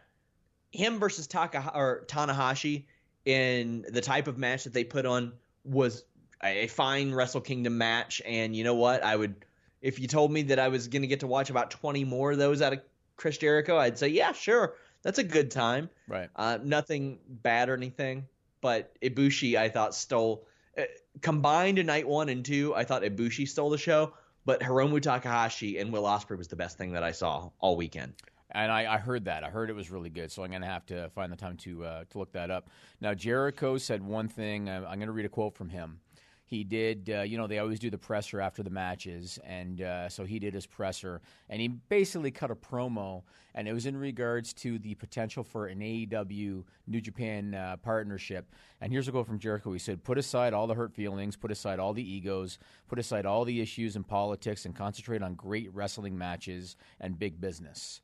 Him versus Taka or Tanahashi in the type of match that they put on was a a fine Wrestle Kingdom match. And you know what? I would, if you told me that I was going to get to watch about twenty more of those out of Chris Jericho, I'd say yeah, sure, that's a good time. right. Uh, nothing bad or anything, but Ibushi I thought stole uh, combined in night one and two. I thought Ibushi stole the show, but Hiromu Takahashi and Will Ospreay was the best thing that I saw all weekend. And I, I heard that. I heard it was really good. So I'm going to have to find the time to uh, to look that up. Now Jericho said one thing. uh, I'm, I'm going to read a quote from him. He did, uh, you know, they always do the presser after the matches, and uh, so he did his presser, and he basically cut a promo, and it was in regards to the potential for an AEW New Japan uh, partnership. And here's a quote from Jericho. He said, "Put aside all the hurt feelings, put aside all the egos, put aside all the issues and politics, and concentrate on great wrestling matches and big business."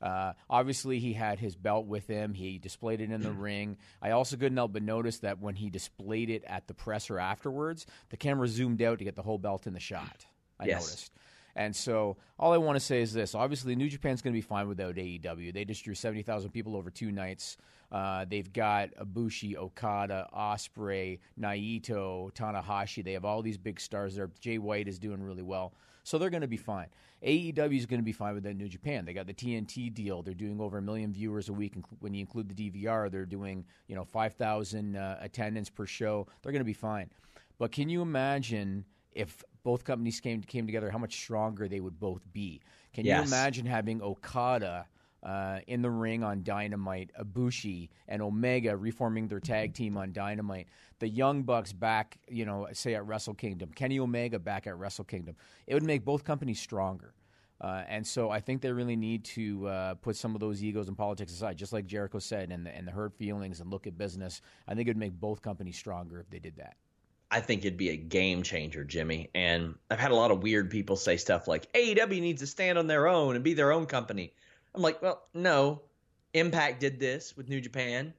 Uh, obviously, he had his belt with him. He displayed it in the <clears throat> ring. I also couldn't help but notice that when he displayed it at the presser afterwards, the camera zoomed out to get the whole belt in the shot. I Yes. noticed. And so, all I want to say is this: obviously, New Japan's going to be fine without AEW. They just drew seventy thousand people over two nights. Uh, they've got Ibushi, Okada, Ospreay, Naito, Tanahashi. They have all these big stars there. Jay White is doing really well, so they're going to be fine. AEW is going to be fine with that New Japan. They got the TNT deal. They're doing over a million viewers a week. When you include the DVR, they're doing you know five thousand uh, attendance per show. They're going to be fine. But can you imagine if both companies came came together, how much stronger they would both be? Can you imagine having Okada uh, in the ring on Dynamite, Ibushi and Omega reforming their tag team on Dynamite, the Young Bucks back, you know, say at Wrestle Kingdom, Kenny Omega back at Wrestle Kingdom? It would make both companies stronger. Uh, and so I think they really need to uh, put some of those egos and politics aside, just like Jericho said, and the, and the hurt feelings and look at business. I think it would make both companies stronger if they did that. I think it'd be a game changer, Jimmy. And I've had a lot of weird people say stuff like AEW needs to stand on their own and be their own company. I'm like, well, no. Impact did this with New Japan.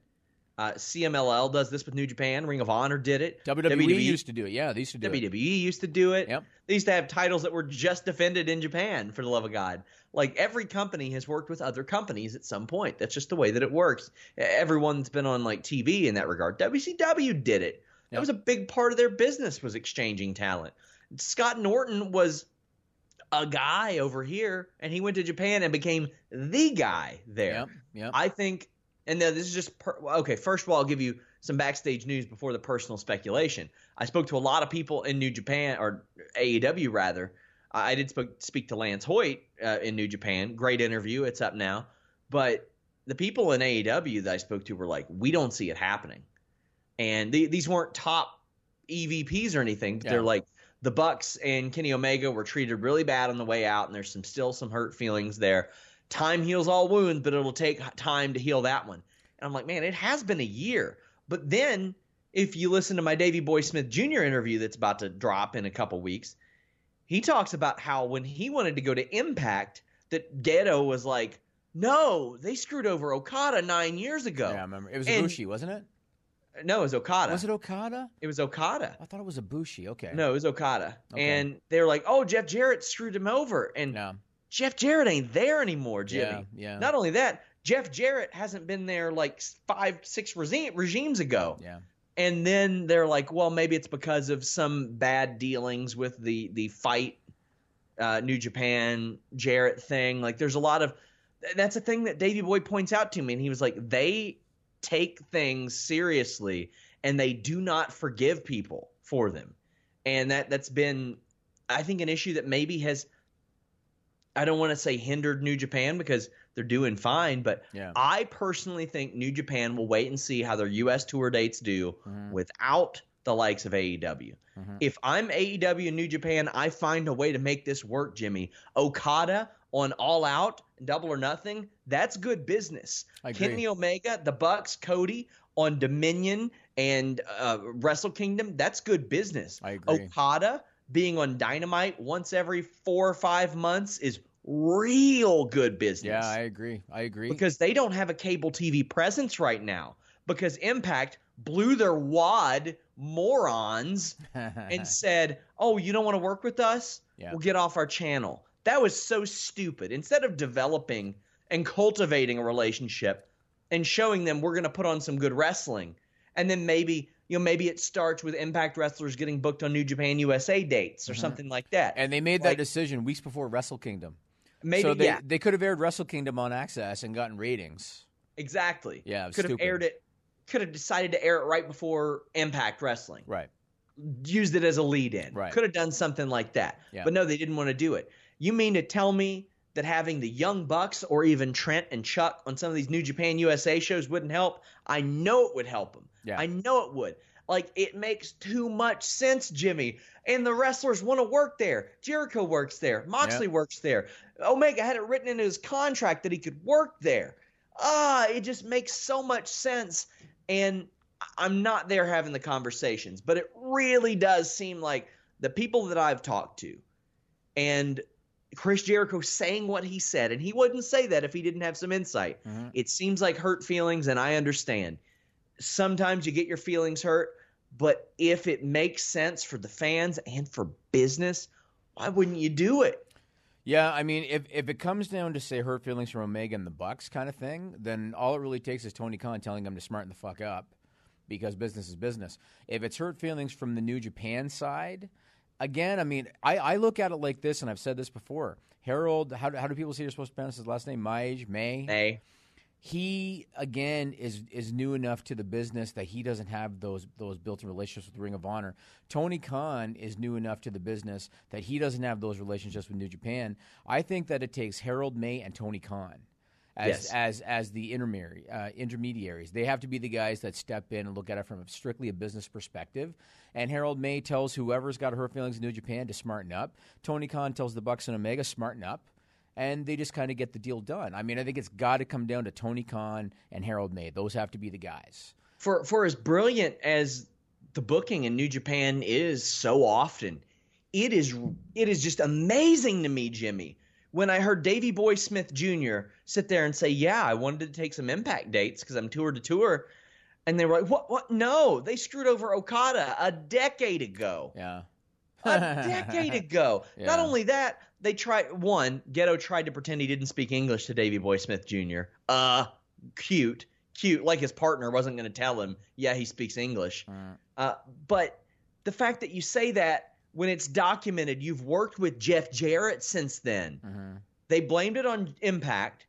Uh, CMLL does this with New Japan. Ring of Honor did it. WWE, E used to do it. Yeah, they used to do it. WWE used to do it. Yep. They used to have titles that were just defended in Japan, for the love of God. Like every company has worked with other companies at some point. That's just the way that it works. Everyone's been on like TV in that regard. WCW did it. That Yep. was a big part of their business was exchanging talent. Scott Norton was a guy over here, and he went to Japan and became the guy there. Yep, yep. I think, and now this is just per, okay. First of all, I'll give you some backstage news before the personal speculation. I spoke to a lot of people in New Japan or AEW rather. I did spoke, speak to Lance Hoyt uh, in New Japan. Great interview. It's up now. But the people in AEW that I spoke to were like, we don't see it happening. And the, these weren't top EVPs or anything, but Yeah. they're like the Bucks and Kenny Omega were treated really bad on the way out, and there's some still some hurt feelings there. Time heals all wounds, but it'll take time to heal that one. And I'm like, man, it has been a year. But then if you listen to my Davey Boy Smith Jr. interview that's about to drop in a couple weeks, he talks about how when he wanted to go to Impact, that Gedo was like, no, they screwed over Okada nine years ago. Yeah, I remember. It was And- Ibushi, wasn't it? No, it was Okada. Was it Okada? It was Okada. I thought it was Ibushi. Okay. No, it was Okada. Okay. And they were like, "Oh, Jeff Jarrett screwed him over," and No. Jeff Jarrett ain't there anymore, Jimmy. Yeah, yeah. Not only that, Jeff Jarrett hasn't been there like five, six regime, regimes ago. Yeah. And then they're like, well, maybe it's because of some bad dealings with the the fight, uh, New Japan Jarrett thing. Like, there's a lot of that's a thing that Davey Boy points out to me, and he was like, they take things seriously and they do not forgive people for them, and that that's been, I think, an issue that maybe has. I don't want to say hindered New Japan because they're doing fine, but Yeah. I personally think New Japan will wait and see how their U.S. tour dates do mm-hmm. without the likes of AEW. Mm-hmm. If I'm AEW and New Japan, I find a way to make this work, Jimmy. Okada on All Out, Double or Nothing, that's good business. Kenny Omega, the Bucks, Cody on Dominion and uh, Wrestle Kingdom, that's good business. I agree. Okada being on Dynamite once every four or five months is real good business Yeah, I agree. I agree. because they don't have a cable TV presence right now because Impact blew their wad morons <laughs> and said, "Oh, you don't want to work with us? Yeah. We'll get off our channel." That was so stupid. Instead of developing and cultivating a relationship and showing them we're going to put on some good wrestling, and then maybe you know maybe it starts with Impact wrestlers getting booked on New Japan USA dates or something like that. Mm-hmm. and they made that decision weeks before Wrestle Kingdom. maybe so they, yeah, they could have aired Wrestle Kingdom on Access and gotten ratings. exactly. Yeah, could have aired it. Could have decided to air it right before Impact Wrestling. Right. used it as a lead in. Right. Could have done something like that. Yeah. But no, they didn't want to do it. You mean to tell me that having the Young Bucks or even Trent and Chuck on some of these New Japan USA shows wouldn't help? I know it would help them. Yeah. I know it would. Like it makes too much sense, Jimmy. And the wrestlers want to work there. Jericho works there. Moxley works there. Omega had it written in his contract that he could work there. Ah, it just makes so much sense. And I'm not there having the conversations, but it really does seem like the people that I've talked to and Chris Jericho saying what he said, and he wouldn't say that if he didn't have some insight. Mm-hmm. It seems like hurt feelings, and I understand. Sometimes you get your feelings hurt, but if it makes sense for the fans and for business, why wouldn't you do it? Yeah, I mean, if if it comes down to say hurt feelings from Omega and the Bucks kind of thing, then all it really takes is Tony Khan telling them to smarten the fuck up, because business is business. If it's hurt feelings from the New Japan side, again, I mean, I, I look at it like this, and I've said this before. Harold, how do, how do people say you're supposed to pronounce his last name? Mage, May. Hey, he again is is new enough to the business that he doesn't have those those built-in relationships with Ring of Honor. Tony Khan is new enough to the business that he doesn't have those relationships with New Japan. I think that it takes Harold Meij and Tony Khan as Yes. as as the intermediary uh, intermediaries. They have to be the guys that step in and look at it from a, strictly a business perspective. And Harold Meij tells whoever's got her feelings in New Japan to smarten up. Tony Khan tells the Bucks and Omega smarten up and they just kind of get the deal done. I mean, I think it's got to come down to Tony Khan and Harold Meij. Those have to be the guys. for for as brilliant as the booking in New Japan is so often, it is it is just amazing to me, Jimmy. When I heard Davey Boy Smith Jr. sit there and say, "Yeah, I wanted to take some Impact dates because I'm tour to tour," and they were like, "What? What? No, they screwed over Okada a decade ago." Yeah. a decade <laughs> ago. Not only that, they tried one, Gedo tried to pretend he didn't speak English to Davey Boy Smith Jr. Uh cute. Cute. Like his partner wasn't gonna tell him, yeah, he speaks English. Uh, but the fact that you say that when it's documented, you've worked with Jeff Jarrett since then. Mm-hmm. They blamed it on Impact.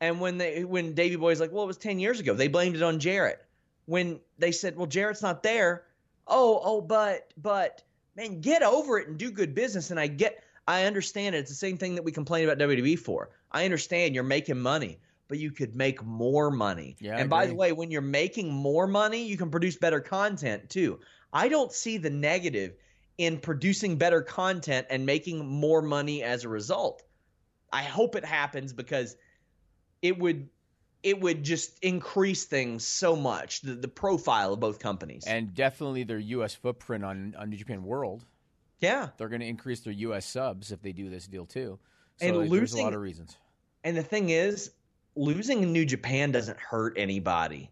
And when they when Davey Boy's like, well, it was ten years ago, they blamed it on Jarrett. When they said, well, Jarrett's not there, oh, oh, but but man, get over it and do good business. And I get I understand it. It's the same thing that we complain about WWE for. I understand you're making money, but you could make more money. Yeah, and by the way, when you're making more money, you can produce better content too. I don't see the negative in producing better content and making more money as a result. I hope it happens because it would it would just increase things so much the, the profile of both companies. And definitely their U.S. footprint on, on New Japan World. yeah, They're going to increase their U.S. subs if they do this deal too. So And there's a lot of reasons. and the thing is, losing in New Japan doesn't hurt anybody.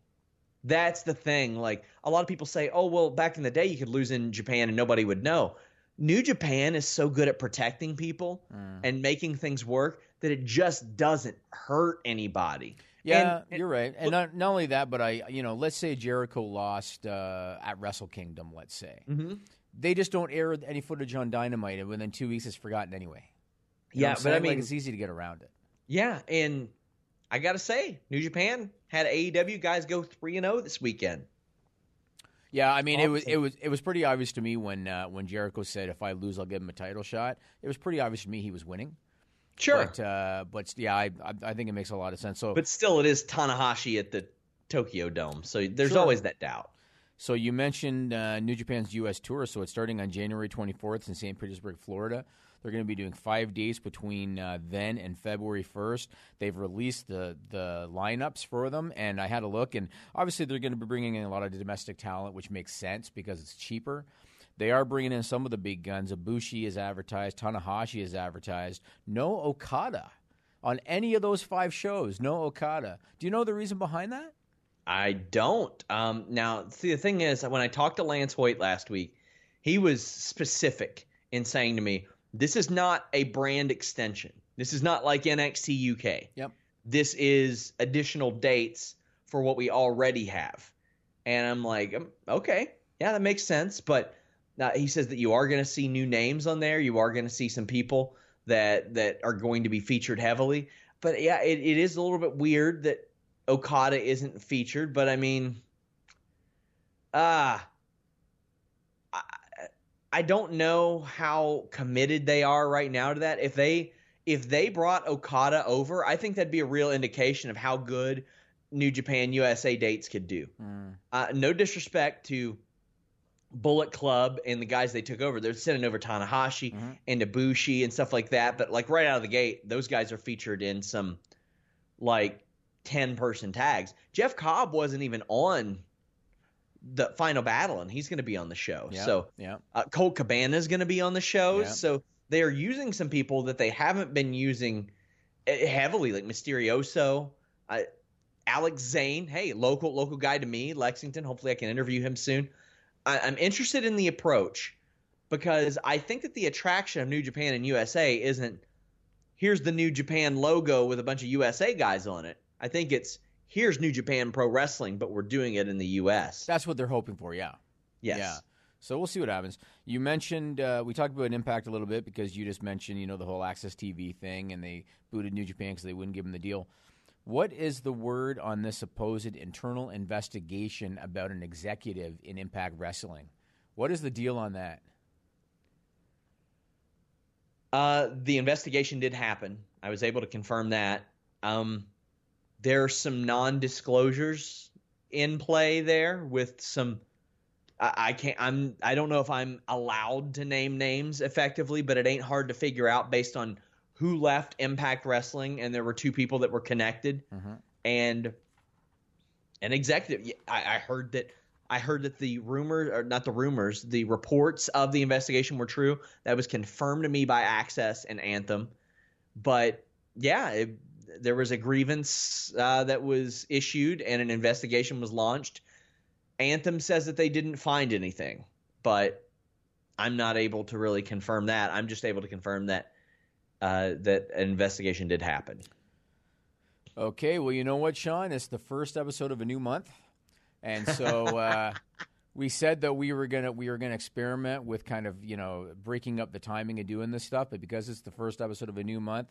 That's the thing. Like a lot of people say, "Oh, well, back in the day, you could lose in Japan and nobody would know." New Japan is so good at protecting people Mm. and making things work that it just doesn't hurt anybody. Yeah, And- you're right. And not, not only that, but I, you know, let's say Jericho lost uh, at Wrestle Kingdom. Let's say Mhm. they just don't air any footage on Dynamite, and within two weeks it's forgotten anyway. You Yeah, but I saying? Like, mean- it's easy to get around it. Yeah, and I gotta say, New Japan had AEW guys go three and zero this weekend. Yeah, I mean, it was it was it was pretty obvious to me when uh, when Jericho said, "If I lose, I'll give him a title shot." It was pretty obvious to me he was winning. Sure, But uh, but yeah, I, I I think it makes a lot of sense. So but still, it is Tanahashi at the Tokyo Dome, so there's Sure. always that doubt. So you mentioned uh, New Japan's U.S. tour. So it's starting on January 24th in St. Petersburg, Florida. They're going to be doing five days between uh, then and February 1st. They've released the the lineups for them, and I had a look, and obviously they're going to be bringing in a lot of domestic talent, which makes sense because it's cheaper. They are bringing in some of the big guns. Ibushi is advertised. Tanahashi is advertised. No Okada on any of those five shows. No Okada. Do you know the reason behind that? I don't. Um, now, see, the thing is, when I talked to Lance Hoyt last week, he was specific in saying to me, "This is not a brand extension. This is not like NXT UK. Yep. This is additional dates for what we already have." And I'm like, um, "Okay, yeah, that makes sense." But uh, he says that you are going to see new names on there. You are going to see some people that that are going to be featured heavily. But yeah, it, it is a little bit weird that Okada isn't featured, but I mean, ah, I don't know how committed they are right now to that. If they if they brought Okada over, I think that'd be a real indication of how good New Japan USA dates could do. Uh, no disrespect to Bullet Club and the guys they took over. They're sending over Tanahashi and Ibushi and stuff like that. But like right out of the gate, those guys are featured in some like ten person tags. Jeff Cobb wasn't even on the final battle, and he's going to be on the show. Yeah, So yeah. uh, Colt Cabana is going to be on the show. Yeah. So they are using some people that they haven't been using eh, heavily, like Mysterioso, uh, Alex Zayne. Hey, local local guy to me, Lexington. Hopefully, I can interview him soon. I, I'm interested in the approach because I think that the attraction of New Japan and USA isn't here's the New Japan logo with a bunch of USA guys on it. I think it's here's New Japan Pro Wrestling, but we're doing it in the US. That's what they're hoping for. Yeah. Yes. Yeah. So we'll see what happens. You mentioned uh, we talked about Impact a little bit because you just mentioned you know the whole Access TV thing and they booted New Japan because they wouldn't give them the deal. What is the word on this supposed internal investigation about an executive in Impact Wrestling? What is the deal on that? Uh, the investigation did happen. I was able to confirm that. Um, there are some non-disclosures in play there with some. I, I can't. I'm. I don't know if I'm allowed to name names effectively, but it ain't hard to figure out based on who left Impact Wrestling, and there were two people that were connected, mm-hmm. and an executive. I, I heard that. I heard that the rumors, or not the rumors, the reports of the investigation were true. That was confirmed to me by Access and Anthem. But yeah, it, there was a grievance uh, that was issued and an investigation was launched. Anthem says that they didn't find anything, but I'm not able to really confirm that. I'm just able to confirm that uh, that an investigation did happen. Okay, well, you know what, Sean? It's the first episode of a new month, and so <laughs> uh, we said that we were gonna we were gonna experiment with kind of you know breaking up the timing and doing this stuff. But because it's the first episode of a new month,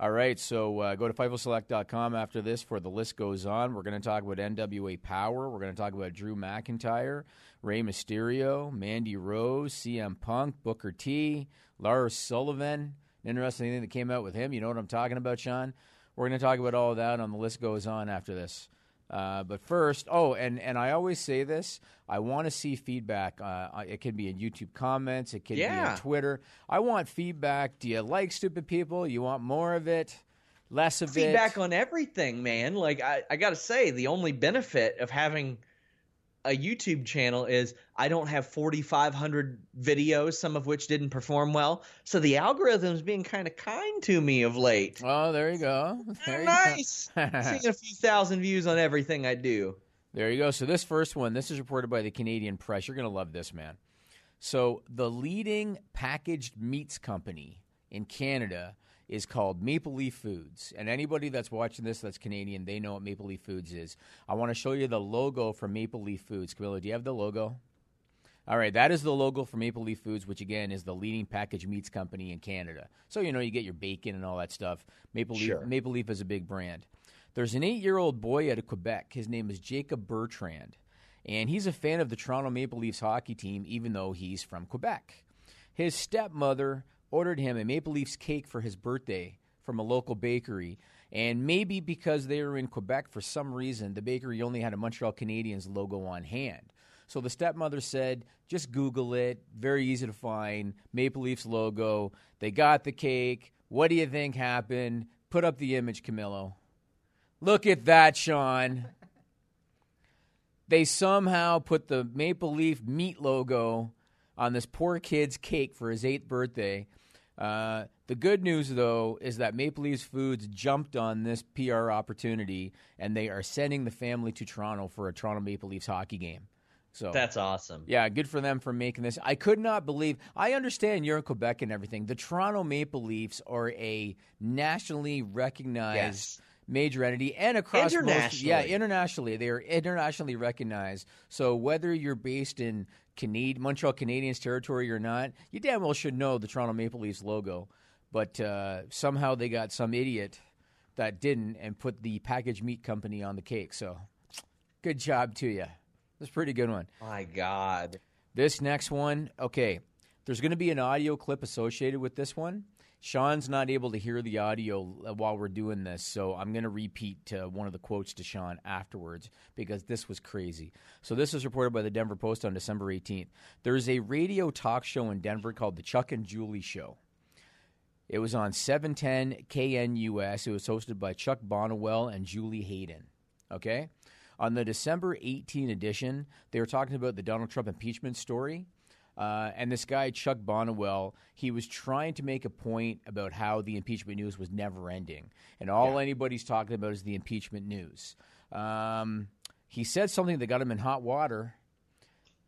All right, so uh, go to FightfulSelect.com after this for the list goes on. We're going to talk about NWA Power. We're going to talk about Drew McIntyre, Rey Mysterio, Mandy Rose, CM Punk, Booker T, Lars Sullivan. Interesting thing that came out with him. You know what I'm talking about, Sean? We're going to talk about all of that on the list goes on after this. Uh, but first, oh, and, and I always say this I want to see feedback. Uh, it can be in YouTube comments, it can be on Twitter. I want feedback. Do you like stupid people? You want more of it? Less of feedback it? on everything, man. Like I, I gotta say, the only benefit of having a YouTube channel is I don't have 4,500 videos, some of which didn't perform well. So the algorithm's being kind of kind to me of late. Oh, there you go. <laughs> <laughs> There you go. nice. Seeing a few thousand views on everything I do. There you go. So this first one, this is reported by the Canadian Press. You're going to love this, man. So the leading packaged meats company in Canada is called Maple Leaf Foods. And anybody that's watching this that's Canadian, they know what Maple Leaf Foods is. I want to show you the logo for Maple Leaf Foods. Camilo, do you have the logo? All right, that is the logo for Maple Leaf Foods, which again is the leading packaged meats company in Canada. So you know you get your bacon and all that stuff. Maple Leaf, Sure. Maple Leaf is a big brand. There's an eight-year-old boy out of Quebec. His name is Jacob Bertrand, and he's a fan of the Toronto Maple Leafs hockey team, even though he's from Quebec. His stepmother ordered him a Maple Leafs cake for his birthday from a local bakery. And maybe because they were in Quebec for some reason, the bakery only had a Montreal Canadiens logo on hand. So the stepmother said, just Google it. Very easy to find. Maple Leafs logo. They got the cake. What do you think happened? Put up the image, Camilo. Look at that, Sean. They somehow put the Maple Leaf meat logo on this poor kid's cake for his eighth birthday. Uh, the good news, though, is that Maple Leafs Foods jumped on this PR opportunity and they are sending the family to Toronto for a Toronto Maple Leafs hockey game. So That's awesome. yeah, good for them for making this. I could not believe. I understand you're in Quebec and everything. The Toronto Maple Leafs are a nationally recognized Yes. Major entity and across most, yeah, internationally they are internationally recognized. So whether you're based in Canadian, Montreal Canadiens territory or not, you damn well should know the Toronto Maple Leafs logo. But uh, somehow they got some idiot that didn't and put the packaged meat company on the cake. So good job to you. That's a pretty good one. My God. This next one, okay, there's going to be an audio clip associated with this one. Sean's not able to hear the audio uh, while we're doing this, so I'm going to repeat uh, one of the quotes to Sean afterwards because this was crazy. So, this was reported by the Denver Post on December 18th. There's a radio talk show in Denver called The Chuck and Julie Show. It was on 710 KNUS. It was hosted by Chuck Bonniwell and Julie Hayden. Okay? On the December 18 edition, they were talking about the Donald Trump impeachment story. Uh, and this guy, Chuck Bonniwell, he was trying to make a point about how the impeachment news was never ending. And all anybody's talking about is the impeachment news. Um, he said something that got him in hot water.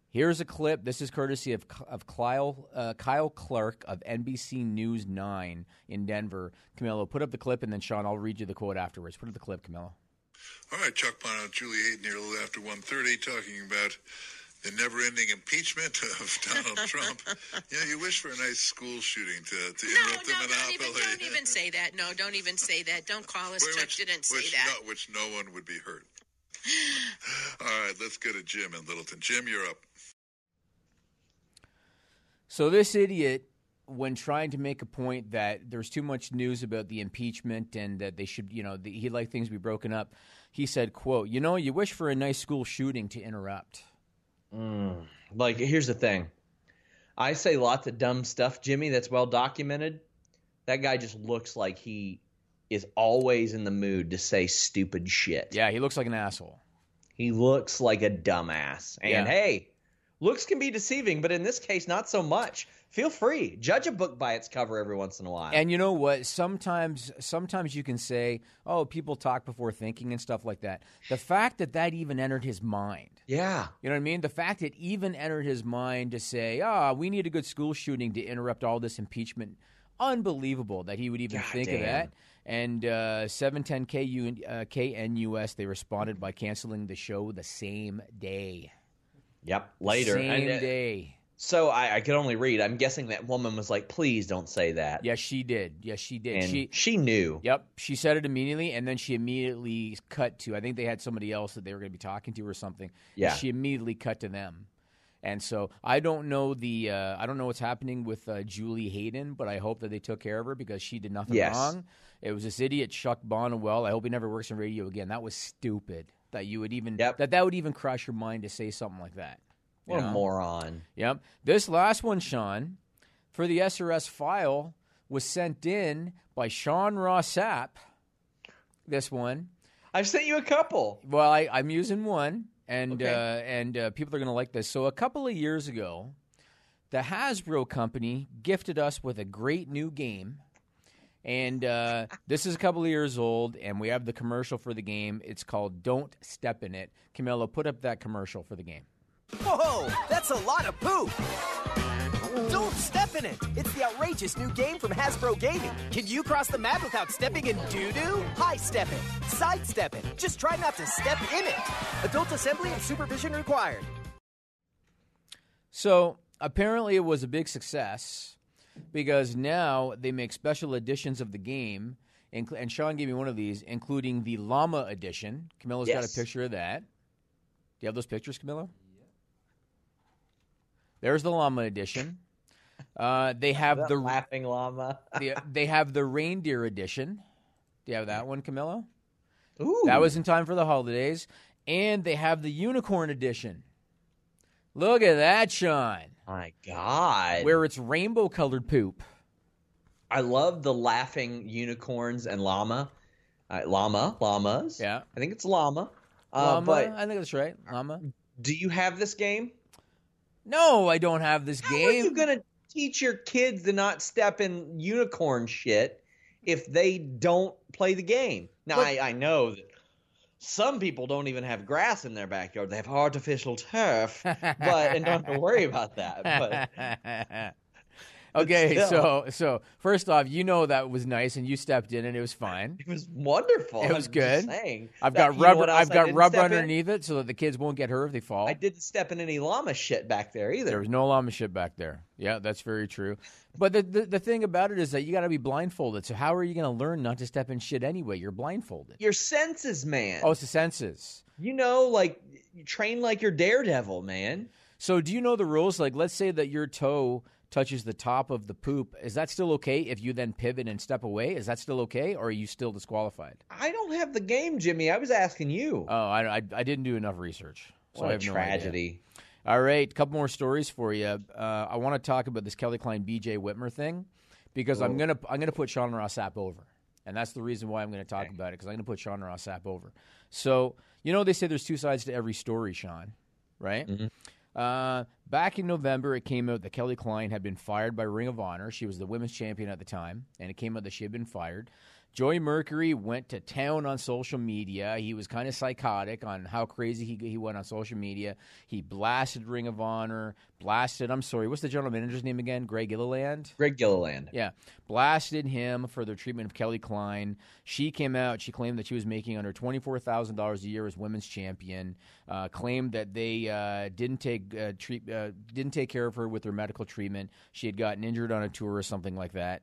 Here's a clip. This is courtesy of, of Kyle, uh, Kyle Clark of NBC News 9 in Denver. Camilo, put up the clip, and then Sean, I'll read you the quote afterwards. Put up the clip, Camilo. All right, Chuck Bono, Julie Hayden here a little after 1.30 talking about the never-ending impeachment <laughs> of Donald <laughs> Trump. Yeah, you wish for a nice school shooting to, to No, interrupt no, the don't even, monopoly. don't even say that. No, don't even say that. Don't call us. Wait, Chuck which, didn't say which that. No, which no one would be hurt. <laughs> All right, let's go to Jim in Littleton. Jim, you're up. So this idiot, when trying to make a point that there's too much news about the impeachment and that they should, you know, the, he'd like things to be broken up, he said, "quote You know, you wish for a nice school shooting to interrupt." Mm. Like, here's the thing. I say lots of dumb stuff, Jimmy, that's well documented. That guy just looks like he is always in the mood to say stupid shit. Yeah, he looks like an asshole. He looks like a dumbass. And Yeah. hey, looks can be deceiving, but in this case, not so much. Feel free. Judge a book by its cover every once in a while. And you know what? Sometimes, sometimes you can say, "Oh, people talk before thinking" and stuff like that. The fact that that even entered his mind, yeah. you know what I mean? The fact it even entered his mind to say, "Ah, we need a good school shooting to interrupt all this impeachment." Unbelievable that he would even God think of that. And uh, 710 KU, uh, KNUS, they responded by canceling the show the same day. Yep. Later. Same And, day. So I, I could only read. I'm guessing that woman was like, please don't say that. Yes, she did. Yes, she did. And she she knew. Yep, she said it immediately, and then she immediately cut to. I think they had somebody else that they were going to be talking to or something. Yeah. she immediately cut to them, and so I don't know the uh, I don't know what's happening with uh, Julie Hayden, but I hope that they took care of her because she did nothing Yes. wrong. It was this idiot Chuck Bonniwell. I hope he never works in radio again. That was stupid. That you would even Yep. that that would even cross your mind to say something like that. What a moron. Yep. This last one, Sean, for the SRS file was sent in by Sean Ross Sapp. This one. I've sent you a couple. Well, I, I'm using one, and Okay. uh, and uh, people are going to like this. So a couple of years ago, the Hasbro company gifted us with a great new game, and uh, this is a couple of years old, and we have the commercial for the game. It's called "Don't Step in It." Camilo, put up that commercial for the game. Whoa, that's a lot of poop! Don't step in it! It's the outrageous new game from Hasbro Gaming. Can you cross the map without stepping in doo doo? High step it, sidestep it. Just try not to step in it. Adult assembly and supervision required. So apparently, it was a big success because now they make special editions of the game. And Sean gave me one of these, including the Llama edition. Camilo's got a picture of that. Do you have those pictures, Camilo? There's the Llama edition. Uh, they <laughs> have the laughing llama. the, they have the reindeer edition. Do you have that one, Camilo? Ooh. That was in time for the holidays. And they have the unicorn edition. Look at that, Sean. My God. Where it's rainbow colored poop. I love the laughing unicorns and llama. Uh, llama, llamas. Yeah. I think it's llama. Uh, Llama, But I think that's right. Llama. do you have this game? No, I don't have this How game. are you gonna teach your kids to not step in unicorn shit if they don't play the game? Now But- I, I know that some people don't even have grass in their backyard; they have artificial turf, but and don't have to worry about that. But <laughs> <laughs> okay, so so first off, you know that was nice, and you stepped in, and it was fine. it was wonderful. It was I'm good. saying. I've That- got rubber. I've got rubber step in? underneath it so that the kids won't get hurt if they fall. I didn't step in any llama shit back there either. There was no llama shit back there. Yeah, that's very true. But the, the the thing about it is that you got to be blindfolded. So how are you going to learn not to step in shit anyway? You're blindfolded. Your senses, man. Oh, it's the senses. You know, like you train like your daredevil, man. So do you know the rules? Like, let's say that your toe touches the top of the poop. Is that still okay if you then pivot and step away? Is that still okay, or are you still disqualified? I don't have the game, Jimmy. I was asking you. Oh, I, I, I didn't do enough research. So what I a have no idea. tragedy. All right, a couple more stories for you. Uh, I want to talk about this Kelly Klein BJ Whitmer thing because I'm gonna I'm gonna put Sean Ross Sapp over, and that's the reason why I'm going to talk about it because I'm going to put Sean Ross Sapp over. So you know they say there's two sides to every story, Sean, right? Uh, back in November, it came out that Kelly Klein had been fired by Ring of Honor. She was the women's champion at the time, and it came out that she had been fired. Joey Mercury went to town on social media. He was kind of psychotic on how crazy he, he went on social media. He blasted Ring of Honor, blasted, I'm sorry, what's the general manager's name again? Greg Gilliland? Greg Gilliland. Yeah, blasted him for their treatment of Kelly Klein. She came out. She claimed that she was making under twenty four thousand dollars a year as women's champion. Uh, claimed that they uh, didn't take uh, treat uh, didn't take care of her with her medical treatment. She had gotten injured on a tour or something like that.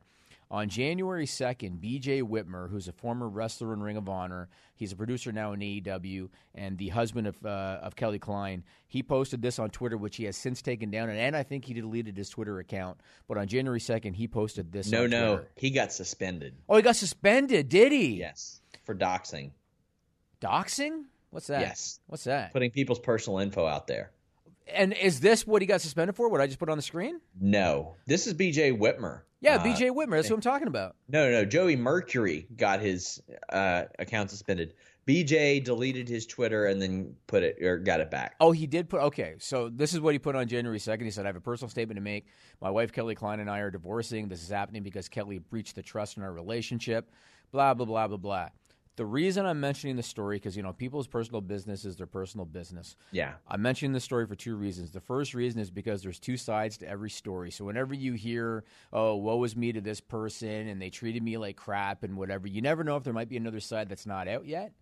On January 2nd, BJ Whitmer, who's a former wrestler in Ring of Honor, he's a producer now in AEW, and the husband of, uh, of Kelly Klein, he posted this on Twitter, which he has since taken down, and, and I think he deleted his Twitter account. But on January 2nd, he posted this No, no, Twitter. he got suspended. Oh, he got suspended, did he? Yes, for doxing, Doxing? What's that? Yes. What's that? putting people's personal info out there. And is this what he got suspended for? What I just put on the screen? No, this is B.J. Whitmer. Yeah, Uh, BJ Whitmer. That's who I'm talking about. No, no, no. Joey Mercury got his uh, account suspended. BJ deleted his Twitter and then put it or got it back. Oh, he did put. Okay, so this is what he put on January 2nd. He said, I have a personal statement to make. My wife, Kelly Klein, and I are divorcing. This is happening because Kelly breached the trust in our relationship. Blah, blah, blah, blah, blah. The reason I'm mentioning the story, because, you know, people's personal business is their personal business. Yeah. I'm mentioning the story for two reasons. The first reason is because there's two sides to every story. So whenever you hear, oh, woe is me to this person and they treated me like crap and whatever, you never know if there might be another side that's not out yet.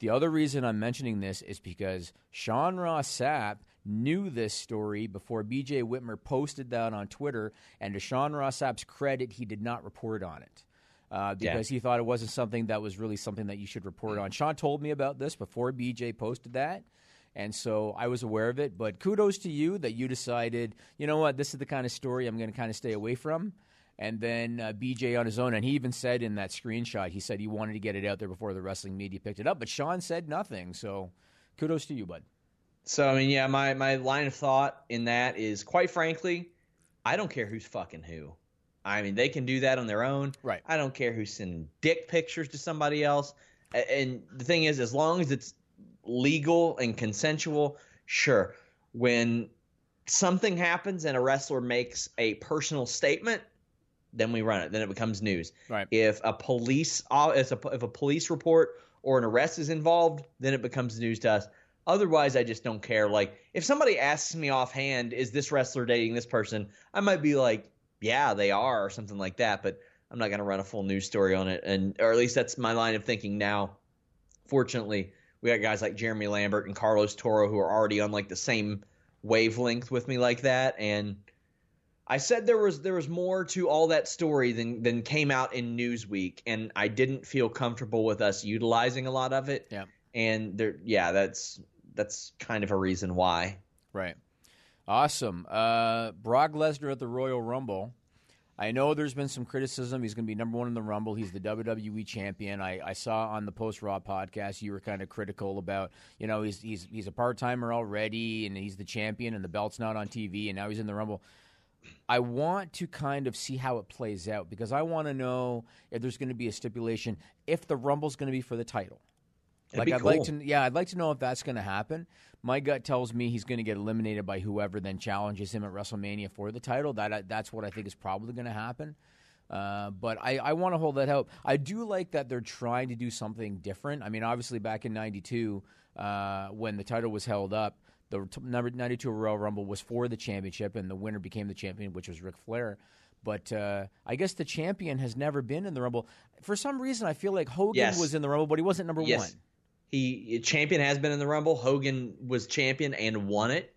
The other reason I'm mentioning this is because Sean Ross Sapp knew this story before BJ Whitmer posted that on Twitter, and to Sean Ross Sapp's credit, he did not report on it. Uh, Yeah. because he thought it wasn't something that was really something that you should report on. Sean told me about this before BJ posted that, and so I was aware of it. But kudos to you that you decided, you know what, this is the kind of story I'm going to kind of stay away from. and then uh, BJ on his own. And he even said in that screenshot, he said he wanted to get it out there before the wrestling media picked it up. But Sean said nothing. So kudos to you, bud. So I mean, yeah, my my line of thought in that is quite frankly, I don't care who's fucking who. I mean, they can do that on their own. Right. I don't care who's sending dick pictures to somebody else. And the thing is, as long as it's legal and consensual, sure. When something happens and a wrestler makes a personal statement, then we run it. Then it becomes news. Right. If a police uh, if a, if a police report or an arrest is involved, then it becomes news to us. Otherwise, I just don't care. Like if somebody asks me offhand, "Is this wrestler dating this person?" I might be like, "Yeah, they are," or something like that. But I'm not going to run a full news story on it, and or at least that's my line of thinking now. Fortunately, we got guys like Jeremy Lambert and Carlos Toro who are already on like the same wavelength with me like that, and I said there was there was more to all that story than than came out in Newsweek, and I didn't feel comfortable with us utilizing a lot of it. Yeah. And there, yeah, that's that's kind of a reason why. Right. Awesome. Uh, Brock Lesnar at the Royal Rumble. I know there's been some criticism. He's going to be number one in the Rumble. He's the WWE champion. I, I saw on the Post Raw podcast you were kind of critical about, you know, he's he's he's a part timer already, and he's the champion, and the belt's not on TV, and now he's in the Rumble. I want to kind of see how it plays out because I want to know if there's going to be a stipulation if the Rumble's going to be for the title. That'd like I'd like to, yeah, I'd like to know if that's going to happen. My gut tells me he's going to get eliminated by whoever then challenges him at WrestleMania for the title. That that's what I think is probably going to happen. Uh, but I, I want to hold that hope. I do like that they're trying to do something different. I mean, obviously back in '92, uh, when the title was held up, the t- number '92 Royal Rumble was for the championship, and the winner became the champion, which was Ric Flair. But uh, I guess the champion has never been in the Rumble. For some reason, I feel like Hogan Yes. was in the Rumble, but he wasn't number yes, one. He champion has been in the Rumble. Hogan was champion and won it,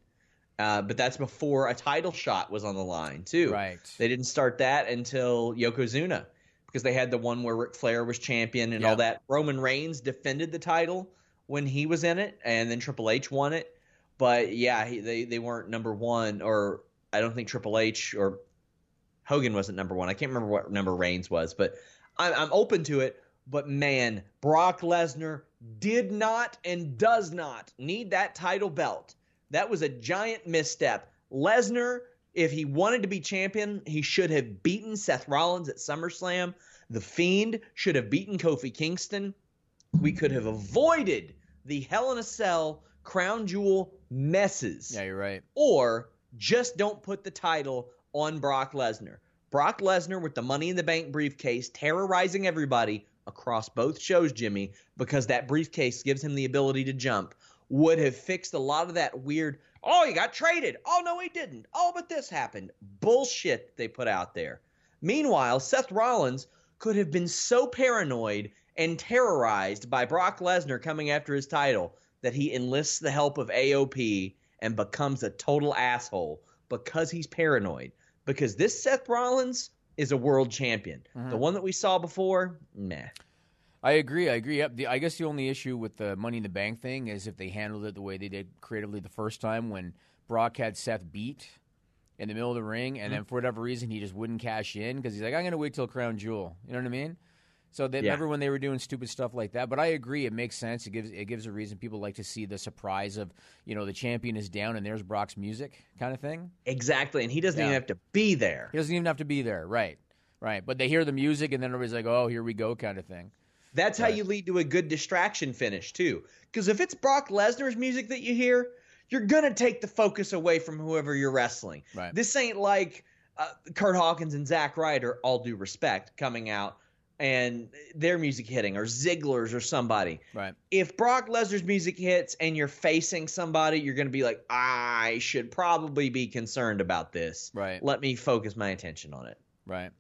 uh, but that's before a title shot was on the line too. Right. They didn't start that until Yokozuna because they had the one where Ric Flair was champion and all that. Roman Reigns defended the title when he was in it, and then Triple H won it. But yeah, he, they they weren't number one, or I don't think Triple H or Hogan wasn't number one. I can't remember what number Reigns was, but I'm, I'm open to it. But man, Brock Lesnar did not and does not need that title belt. That was a giant misstep. Lesnar, if he wanted to be champion, he should have beaten Seth Rollins at SummerSlam. The Fiend should have beaten Kofi Kingston. We could have avoided the Hell in a Cell crown jewel messes Yeah, you're right. or just don't put the title on Brock Lesnar. Brock Lesnar with the Money in the Bank briefcase terrorizing everybody across both shows, Jimmy, because that briefcase gives him the ability to jump, would have fixed a lot of that weird, oh, he got traded. Oh, no, he didn't. Oh, but this happened. Bullshit they put out there. Meanwhile, Seth Rollins could have been so paranoid and terrorized by Brock Lesnar coming after his title that he enlists the help of AOP and becomes a total asshole because he's paranoid. Because this Seth Rollins is a world champion. The one that we saw before, meh. I agree. I agree. Yep. The, I guess the only issue with the Money in the Bank thing is if they handled it the way they did creatively the first time when Brock had Seth beat in the middle of the ring, and then Mm-hmm. for whatever reason he just wouldn't cash in because he's like, I'm going to wait till Crown Jewel. You know what I mean? So they, Yeah. remember when they were doing stupid stuff like that? But I agree, it makes sense. It gives it gives a reason people like to see the surprise of you know the champion is down and there's Brock's music kind of thing. Exactly. And he doesn't Yeah. even have to be there. He doesn't even have to be there, right? Right. But they hear the music and then everybody's like, oh, here we go, kind of thing. That's how you lead to a good distraction finish, too. Because if it's Brock Lesnar's music that you hear, you're going to take the focus away from whoever you're wrestling. Right. This ain't like uh, Kurt Hawkins and Zack Ryder, all due respect, coming out and their music hitting, or Ziggler's or somebody. Right. If Brock Lesnar's music hits and you're facing somebody, you're going to be like, I should probably be concerned about this. Right. Let me focus my attention on it. Right.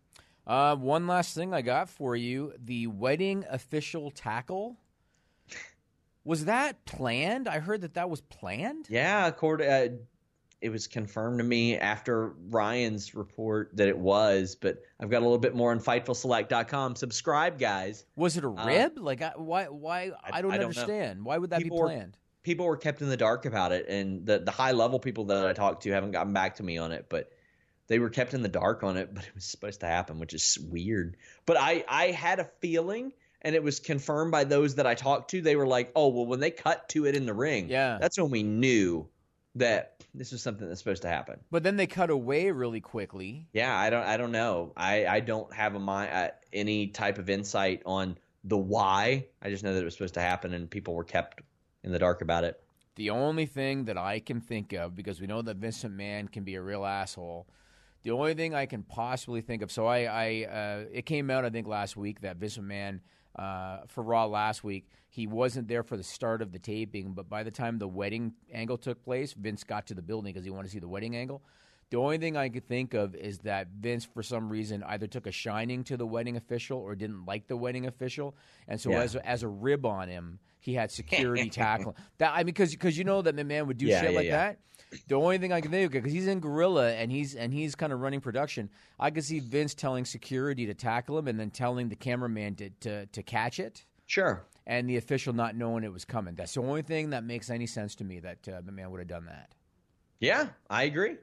Uh, one last thing I got for you: the wedding official tackle. <laughs> Was that planned? I heard that that was planned. Yeah, according, uh, it was confirmed to me after Ryan's report that it was, but I've got a little bit more on FightfulSelect.com. Subscribe, guys. Was it a rib? like, I, why? Why? I, don't Uh, I don't know. understand. Why would that People be were- planned? People were kept in the dark about it, and the the high level people that I talked to haven't gotten back to me on it. But they were kept in the dark on it, <laughs> but it was supposed to happen, which is weird. But I I had a feeling and it was confirmed by those that I talked to. They were like, "Oh, well when they cut to it in the ring, Yeah. that's when we knew that this was something that's supposed to happen." But then they cut away really quickly. Yeah, I don't I don't know. I I don't have a mind uh, any type of insight on the why. I just know that it was supposed to happen and people were kept in the dark about it. The only thing that I can think of, because we know that Vince McMahon can be a real asshole, the only thing I can possibly think of. So I, I uh, it came out I think last week that Vince McMahon uh, for Raw last week he wasn't there for the start of the taping, but by the time the wedding angle took place, Vince got to the building because he wanted to see the wedding angle. The only thing I could think of is that Vince, for some reason, either took a shining to the wedding official or didn't like the wedding official, and so Yeah. as a, as a rib on him, he had security tackle. <laughs> That I mean, because because you know that man would do Yeah, shit yeah, like yeah. that. The only thing I can think of because he's in Gorilla and he's and he's kind of running production. I could see Vince telling security to tackle him and then telling the cameraman to to, to catch it. Sure. And the official not knowing it was coming. That's the only thing that makes any sense to me that uh, the man would have done that. Yeah, I agree.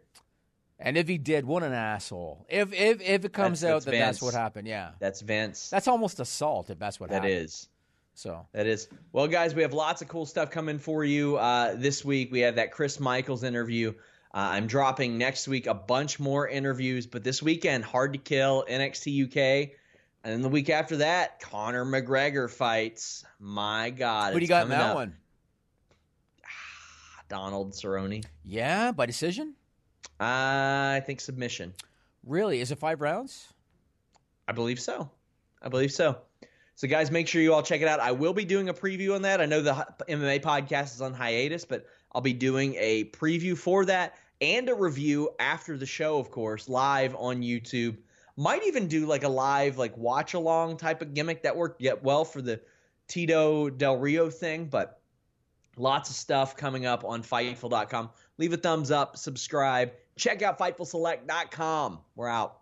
And if he did, what an asshole! If if if it comes That's- out that's that that's what happened, yeah, That's Vince. that's almost assault. If that's what That happened. is. So That is. Well, guys, we have lots of cool stuff coming for you uh, this week. We have that Chris Michaels interview. Uh, I'm dropping next week a bunch more interviews, but this weekend, Hard to Kill, NXT UK. And then the week after that, Conor McGregor fights. My God. Who do you got in that up. one? Donald Cerrone. Yeah, by decision. Uh, I think submission. Really? Is it five rounds? I believe so. I believe so. So, guys, make sure you all check it out. I will be doing a preview on that. I know the MMA podcast is on hiatus, but I'll be doing a preview for that and a review after the show, of course, live on YouTube. Might even do like a live, like watch along type of gimmick that worked yet well for the Tito Del Rio thing, but lots of stuff coming up on Fightful.com. Leave a thumbs up, subscribe, check out FightfulSelect.com. We're out.